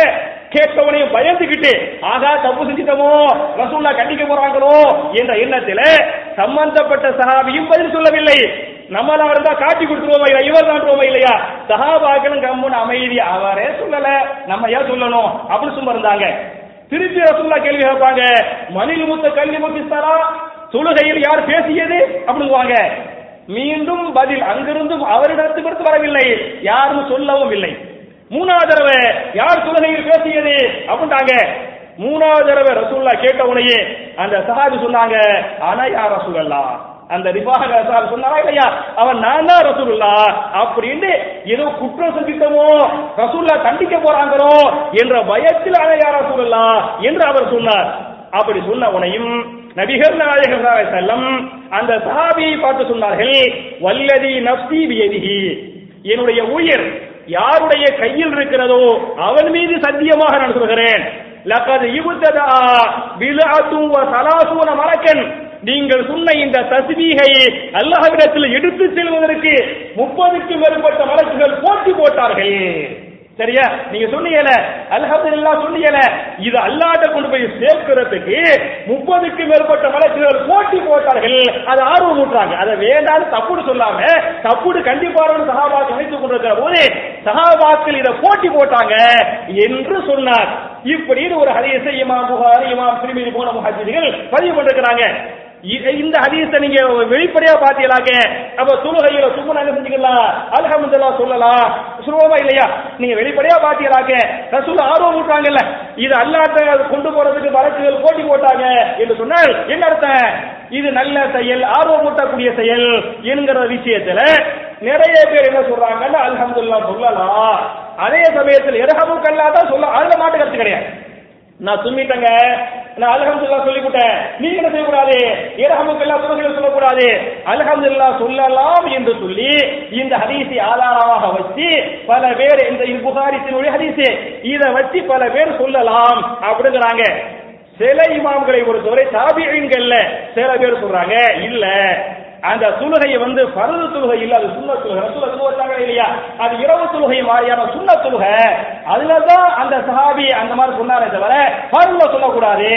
கேட்டவனையும் பயந்துகிட்டு ஆகா தப்பு செஞ்சுட்டமோ? ரசூல்லா கண்டிக்க போறாங்களோ? என்ற எண்ணத்தில சம்பந்தப்பட்ட சஹாபியும் பதில் சொல்லவில்லை. நம்மளா இருந்தா காட்டி கொடுத்துருவோமா இல்லையா? இவர் தான் இல்லையா? சஹாபாக்களும் கம்முன்னு அமைதி. அவரே சொல்லல. நம்ம ஏன் சொல்லணும்? அப்படின்னு சும்மா இருந்தாங்க. திருச்சி ரசூல்லா கேள்வி கேட்பாங்க. மணில் மூத்த கல்வி முத்திஸ்தாரா தொழுகையில் யார் பேசியது? அப்படிங்குவாங்க. மீண்டும் பதில் அங்கிருந்தும் அவரிடத்திலிருந்து வரவில்லை. யாரும் சொல்லவும் இல்லை. மூணாவது தடவை யார் சுதனையில் பேசியது? அப்படின்ட்டாங்க. மூணாவது தடவை ரசூல்லா கேட்ட உடனே அந்த சஹாபி சொன்னாங்க ஆனா யார் ரசூலல்லா அந்த ரிபாக சஹாபி சொன்னாரா இல்லையா? அவன் நான் தான் ரசூல்லா அப்படின்னு ஏதோ குற்றம் செஞ்சிட்டோமோ ரசூல்லா கண்டிக்க போறாங்களோ என்ற பயத்தில் ஆனா யார் ரசூலுல்லா என்று அவர் சொன்னார். அப்படி சொன்ன உனையும் நபிகள் நாயகம் செல்லம் அந்த சஹாபியை பார்த்து சொன்னார்கள் வல்லதி நப்சி வியதிகி என்னுடைய உயிர் யாருடைய கையில் இருக்கிறதோ அவன் மீது சத்தியமாக நான் சொல்கிறேன். லக்கது இவுத்ததா பிலாத்தும் வ சலாசூன மலக்கன் நீங்கள் சொன்ன இந்த தஸ்பீகை அல்லாஹ்விடத்தில் எடுத்து செல்வதற்கு முப்பதுக்கும் மேற்பட்ட மலக்குகள் போட்டி போட்டார்கள். சரியா? நீங்க சொன்னீங்கல அல்ஹம்துலில்லாஹ் சொன்னீங்கல இது அல்லாஹ்ட்ட கொண்டு போய் சேர்க்கிறதுக்கு முப்பதுக்கு மேற்பட்ட மலக்குகள் போட்டி போட்டார்கள். அது ஆர்வம் ஊட்டுறாங்க. அதை வேண்டாம் தப்புடு சொல்லாம தப்புடு கண்டிப்பாக சஹாபாக்கள் நினைத்துக் கொண்டிருக்கிற போது சஹாபாக்கள் இதை போட்டி போட்டாங்க என்று சொன்னார். இப்படி ஒரு ஹரியசை இமாம் புகாரி இமாம் திருமதி போன முஹாஜிர்கள் பதிவு பண்ணிருக்கிறாங்க. இந்த ஹதீஸை நீங்க வெளிப்படையா பாத்தீங்களாக்க அப்ப தொழுகையில சும்மா என்ன செஞ்சுக்கலாம் அல்ஹம்துலில்லாஹ் சொல்லலாம் சுலபமா இல்லையா? நீங்க வெளிப்படையா பாத்தீங்களாக்க ரசூல் ஆர்வம் ஊட்டாங்கல்ல இது அல்லாட்ட கொண்டு போறதுக்கு வழக்குகள் போட்டி போட்டாங்க என்று சொன்னால் என்ன அர்த்தம்? இது நல்ல செயல் ஆர்வம் ஊட்டக்கூடிய செயல் என்கிற விஷயத்துல நிறைய பேர் என்ன சொல்றாங்கன்னா அல்ஹம்துலில்லாஹ் சொல்லலாம் அதே சமயத்தில் இரஹமுக்கல்லா தான் சொல்ல அதுல மாட்டு கருத்து கிடையாது. நான் சும்மிட்டேங்க நான் அலகம்துல்லா சொல்லிவிட்டேன். நீங்க என்ன செய்யக்கூடாது? இரஹமுக்கல்லா துறைகளை சொல்லக்கூடாது. அலகம்துல்லா சொல்லலாம் என்று சொல்லி இந்த ஹதீஸை ஆதாரமாக வச்சு பல பேர் இந்த புகாரிசினுடைய ஹதீஸ். இதை வச்சு பல பேர் சொல்லலாம். அப்படிங்கிறாங்க. சில இமாம்களை பொறுத்தவரை தாபியங்கள்ல சில பேர் சொல்றாங்க. இல்ல. அந்த தொழுகையை வந்து பருது தொழுகை இல்ல அது சுண்ண தொழுகை. ரசூல சொல்லுவாங்க இல்லையா? அது இரவு தொழுகை மாதிரியான சுண்ண தொழுகை. அதுலதான் அந்த சஹாபி அந்த மாதிரி சொன்னாரே தவிர பருதுல சொல்லக்கூடாது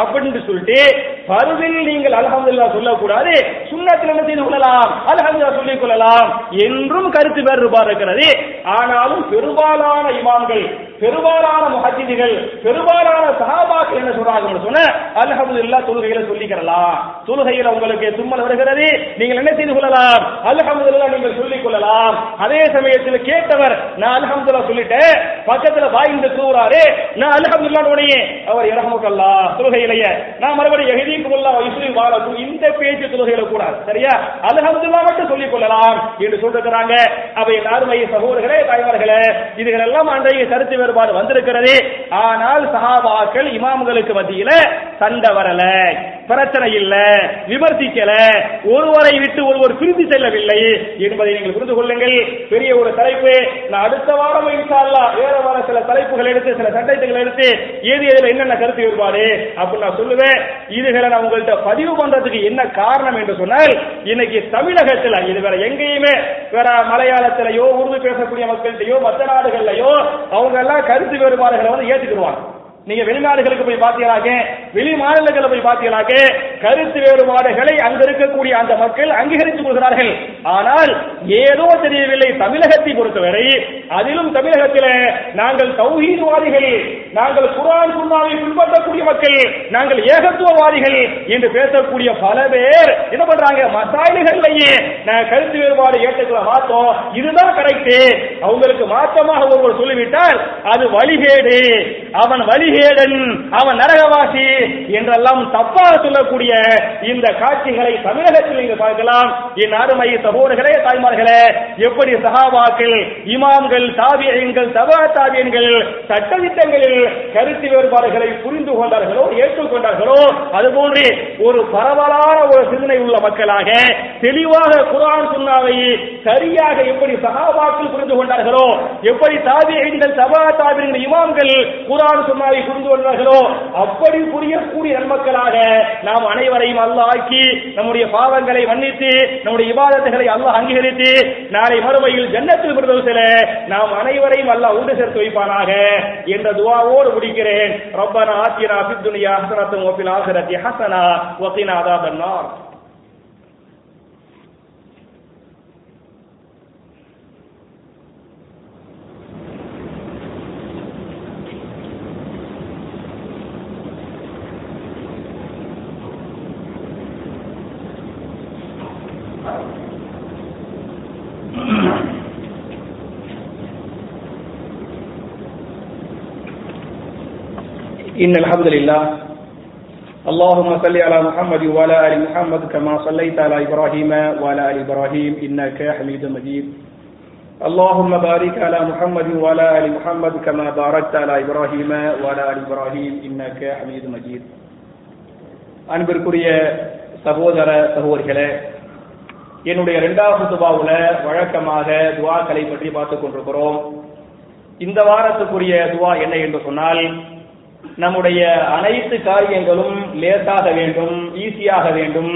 அப்படின்னு சொல்லிட்டு பருவில் நீங்கள் அல்ஹம்துலில்லாஹ் சொல்லக்கூடாது சுண்ணத்தில் என்ன செய்து கொள்ளலாம்? அல்ஹம்துலில்லாஹ் சொல்லிக் கொள்ளலாம் என்றும் கருத்து வேறுபாடு இருக்கிறது. ஆனாலும் பெரும்பாலான இமாம்கள் பெரும்பாலான முஹத்திதிகள் பெரும்பாலான சஹாபாக்கள் என்ன சொல்றாங்க சொன்ன அல்ஹம்துலில்லாஹ் தொழுகையில சொல்லிக்கிறலாம் தொழுகையில உங்களுக்கு தும்மல் வருகிறது நீங்கள் என்ன செய்து கொள்ளலாம்? அல்ஹம்துலில்லாஹ் நீங்கள் சொல்லிக் கொள்ளலாம். அதே சமயத்தில் கேட்டவர் நான் அல்ஹம்துலில்லாஹ் சொல்லிட்டேன் பக்கத்துல வாய்ந்து கூறாரு நான் அல்ஹம்துலில்லாஹ் உடனே அவர் இரகமுக்கல்லா தொழுகையிலேயே நான் மறுபடியும் எஹதீக்குல்லா இஸ்லி வாழக்கும் இந்த பேச்சு தொழுகையில கூடாது சரியா? அல்ஹம்துலில்லாஹ் மட்டும் சொல்லிக் கொள்ளலாம் என்று சொல்லிருக்கிறாங்க. அவை அருமை சகோதரர்களே தாய்மார்களே இதுகளெல்லாம் அன்றைய கருத்து வேறுபாடு வந்திருக்கிறது. ஆனால் சஹாபாக்கள் இமாம்களுக்கு மத்தியில சண்டை வரல பிரச்சனை இல்ல விமர்சிக்கல. ஒருவரை விட்டு ஒருவர் பிரிந்து செல்லவில்லை என்பதை நீங்கள் புரிந்து கொள்ளுங்கள். பெரிய ஒரு தலைப்பு. நான் அடுத்த வாரம் இன்ஷா வேற வர சில தலைப்புகள் எடுத்து சில சட்டங்கள் எடுத்து ஏது எதுல என்னென்ன கருத்து வேறுபாடு அப்படின்னு நான் சொல்லுவேன். இதுகளை நான் உங்கள்கிட்ட பதிவு பண்றதுக்கு என்ன காரணம் என்று சொன்னால் இன்னைக்கு தமிழகத்துல இது வேற எங்கேயுமே வேற மலையாளத்திலேயோ உருது பேசக்கூடிய மக்கள்கிட்டயோ மற்ற நாடுகள்லயோ அவங்க எல்லாம் கருத்து வேறுபாடுகளை வந்து ஏற்றுக்கிடுவாங்க. நீங்க வெளிநாடுகளுக்கு போய் பாத்தீங்களாக்க வெளி மாநிலங்களை போய் பாத்தீங்களாக்க கருத்து வேறுபாடுகளை அங்க இருக்கக்கூடிய அந்த மக்கள் அங்கீகரித்துக் கொள்கிறார்கள். ஆனால் ஏதோ தெரியவில்லை தமிழகத்தை பொறுத்தவரை அதிலும் தமிழகத்தில் நாங்கள் தௌஹீத்வாதிகள் நாங்கள் குரான் சுண்ணாவை பின்பற்றக்கூடிய மக்கள் நாங்கள் ஏகத்துவவாதிகள் என்று பேசக்கூடிய பல பேர். என்ன பண்றாங்க? மசாயில்கள்லயே நான் கருத்து வேறுபாடு ஏற்றுக்கொள்ள மாத்தோம் இதுதான் கரெக்ட் அவங்களுக்கு மாற்றமாக ஒருவர் சொல்லிவிட்டால் அது வழிகேடு. அவன் வழிகேடன். அவன் நரகவாசி. என்றெல்லாம் தப்பாக சொல்லக்கூடிய இந்த காட்சிகளை தமிழகத்தில் நீங்கள் பார்க்கலாம். என் அருமை சகோதரர்களே தாய்மார்களே எப்படி சகாபாக்கள் இமாம்கள் தாவியங்கள் தபா தாவியங்கள் சட்டதிட்டங்களில் கருத்து வேறுபாடுகளை புரிந்து கொண்டார்களோ ஏற்றுக்கொண்டார்களோ அதுபோன்று ஒரு பரவலான ஒரு சிந்தனை உள்ள மக்களாக தெளிவாக குரான் சுண்ணாவை சரியாக எப்படி சகாபாக்கள் புரிந்து கொண்டார்களோ எப்படி தாபியங்கள் சபா தாபியங்கள் இமாம்கள் குரான் சுண்ணாவை புரிந்து கொண்டார்களோ அப்படி புரியக்கூடிய நன்மக்களாக நாம் அனைவரையும் அல்லாஹ் ஆக்கி நம்முடைய பாவங்களை மன்னித்து நம்முடைய விவாதத்துகளை அல்லாஹ் அங்கீகரித்து நாளை மறுமையில் ஜன்னத்தில் விடுதலை நாம் அனைவரையும் அல்லாஹ் உண்டு சேர்த்து வைப்பானாக என்ற துவாவோடு முடிக்கிறேன். ரப்பனா ஆத்தினா பித்துனியா ஹசனத்தும் ஹசனா. வக்கீனா அதான் إن الحمد لله اللهم صل على محمد وعلى آل محمد كما صليت على إبراهيم وعلى آل إبراهيم إنك حميد مجيد اللهم بارك على محمد وعلى آل محمد كما باركت على إبراهيم وعلى آل إبراهيم إنك حميد مجيد அன்பிற்குரிய சகோதர சகோதரிகளே என்னுடைய இரண்டாவது துபாவுல வழக்கமாக துவாக்களை பற்றி பார்த்துக் கொண்டிருக்கிறோம் இந்த வாரத்துக்குரிய துவா என்ன என்று சொன்னால் நம்முடைய அனைத்து காரியங்களும் லேசாக வேண்டும் ஈஸியாக வேண்டும்.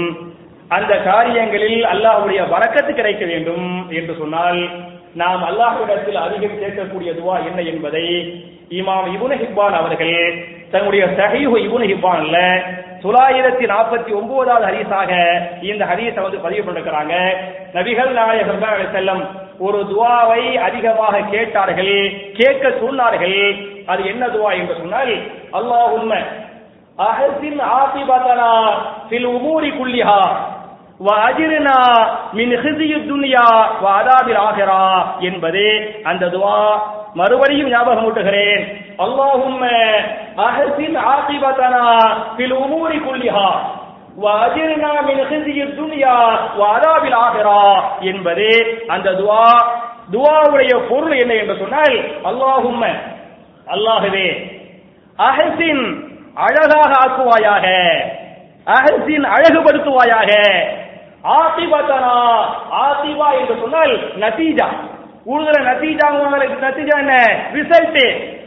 அந்த காரியங்களில் அல்லாஹுடைய வரக்கத்து கிடைக்க வேண்டும் என்று சொன்னால் நாம் அல்லாஹ்விடத்தில் அதிகம் கேட்கக்கூடிய துவா என்ன என்பதை இமாம் இபுன ஹிப்பான் அவர்கள் தன்னுடைய சஹீஹு இபுன ஹிப்பான்ல தொள்ளாயிரத்தி நாற்பத்தி ஒன்பதாவது ஹதீஸாக இந்த ஹதீஸை வந்து பதிவு பண்ணிருக்கிறாங்க. நபிகள் நாயகம் செல்லம் ஒரு துவாவை அதிகமாக கேட்டார்கள் கேட்க சொன்னார்கள். அது என்ன துவா என்று சொன்னால் அல்லாஹும்ம அஹசின் ஆசிபதனா சில் உமூரி குல்லிஹா வஅஜிர்னா மின் ஹிஸியி துன்யா வாதாபில் ஆகிறா என்பது அந்த துவா மறுபடியும் ஞாபகம் ஊட்டுகிறேன். அல்லாஹும் அஹசின் ஆசிபதனா சில் உமூரி குல்லிஹா வஅஜிர்னா மின் ஹிஸியி துன்யா வஅதாபில் ஆகிரா என்பதே அந்த துஆ துஆவுடைய பொருள் என்ன என்று சொன்னால் அல்லாஹும்ம அல்லாஹவே அஹசின் அழகாக ஆக்குவாயாக அஹசின் அழகுபடுத்துவாயாக ஆசிபத்தனா ஆசிபா என்று சொன்னால் நதீஜா. உருதுல நத்தீஜா நத்தீஜா என்ன? ரிசல்ட்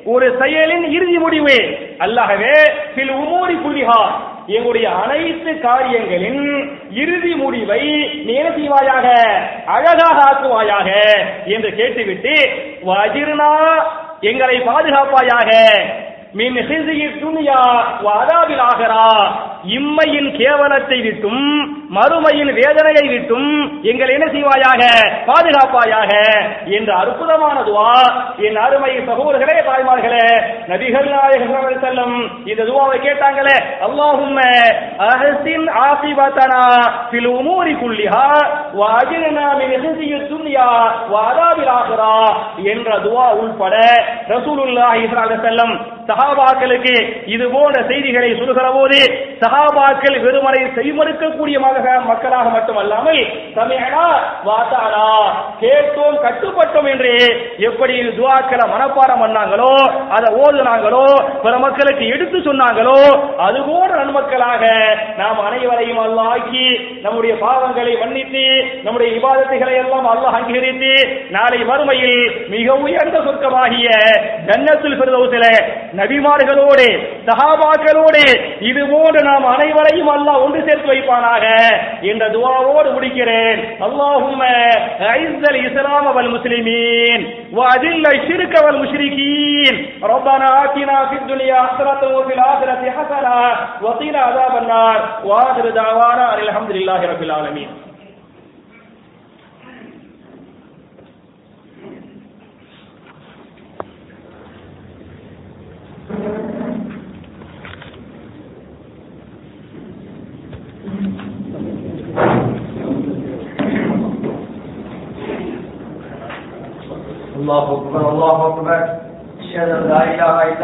ஒரு செயலின் இறுதி முடிவு. அல்லாஹவே சில உமூரி புள்ளிஹா எங்களுடைய அனைத்து காரியங்களின் இறுதி முடிவை நீ என்ன செய்வாயாக? அழகாக ஆக்குவாயாக? என்று கேட்டுவிட்டு வஜிர்னா எங்களை பாதுகாப்பாயாக. மின் ஹிசியி துனியா வஅதாபில் ஆகரா இம்மையின் கேவலத்தை விட்டும் மறுமையின் வேதனையை விட்டும் எங்களை என்ன செய்வாயாக? பாதுகாப்பாயாக. என்ற அற்புதமான துவா என் அருமை சகோதரர்களே தாய்மார்களே நபிகள் நாயகர் செல்லும் இந்த துவாவை கேட்டாங்களே அல்லாஹும் அஹசின் ஆசிபத்தனா ஃபில் உமூரி குல்லிஹா மின் துன்யா என்ற துவா உள்பட ரசூலுல்லாஹி ஸல்லல்லாஹு சஹாபாக்களுக்கு இது போன்ற செய்திகளை சொல்கிற போது சஹாபாக்கள் வெறுமனை செய்மறுக்கக்கூடிய மக்களாக மட்டுமல்லாமல் சமயனா வாத்தானா கேட்டோம் கட்டுப்பட்டோம் என்று எப்படி துவாக்களை மனப்பாடம் பண்ணாங்களோ அதை ஓதுனாங்களோ பிற மக்களுக்கு எடுத்து சொன்னாங்களோ அது போன்ற நன்மக்களாக நாம் அனைவரையும் அல்லாஹ் ஆக்கி நம்முடைய பாவங்களை மன்னித்து நம்முடைய விவாதத்துகளை எல்லாம் அல்லாஹ் அங்கீகரித்து நாளை மறுமையில் மிக உயர்ந்த சொர்க்கமாகிய கன்னத்தில் ஃபிர்தௌஸில நபிமார்களோடு சஹாபாக்களோடு இது போன்று நாம் அனைவரையும் அல்லாஹ் ஒன்று சேர்த்து வைப்பானாக. என்ற துவாவோடு முடிக்கிறேன் அல்லாஹும்ம ஐஸல் இஸ்லாம் வல் முஸ்லிமீன் وأذل الشرك والمشركين ربنا آتنا في الدنيا حسنة وفي الآخرة حسنة وقنا عذاب النار وآخر دعوانا أن الحمد لله رب العالمين اللہ اکبر اللہ اکبر اشهد ان لا الا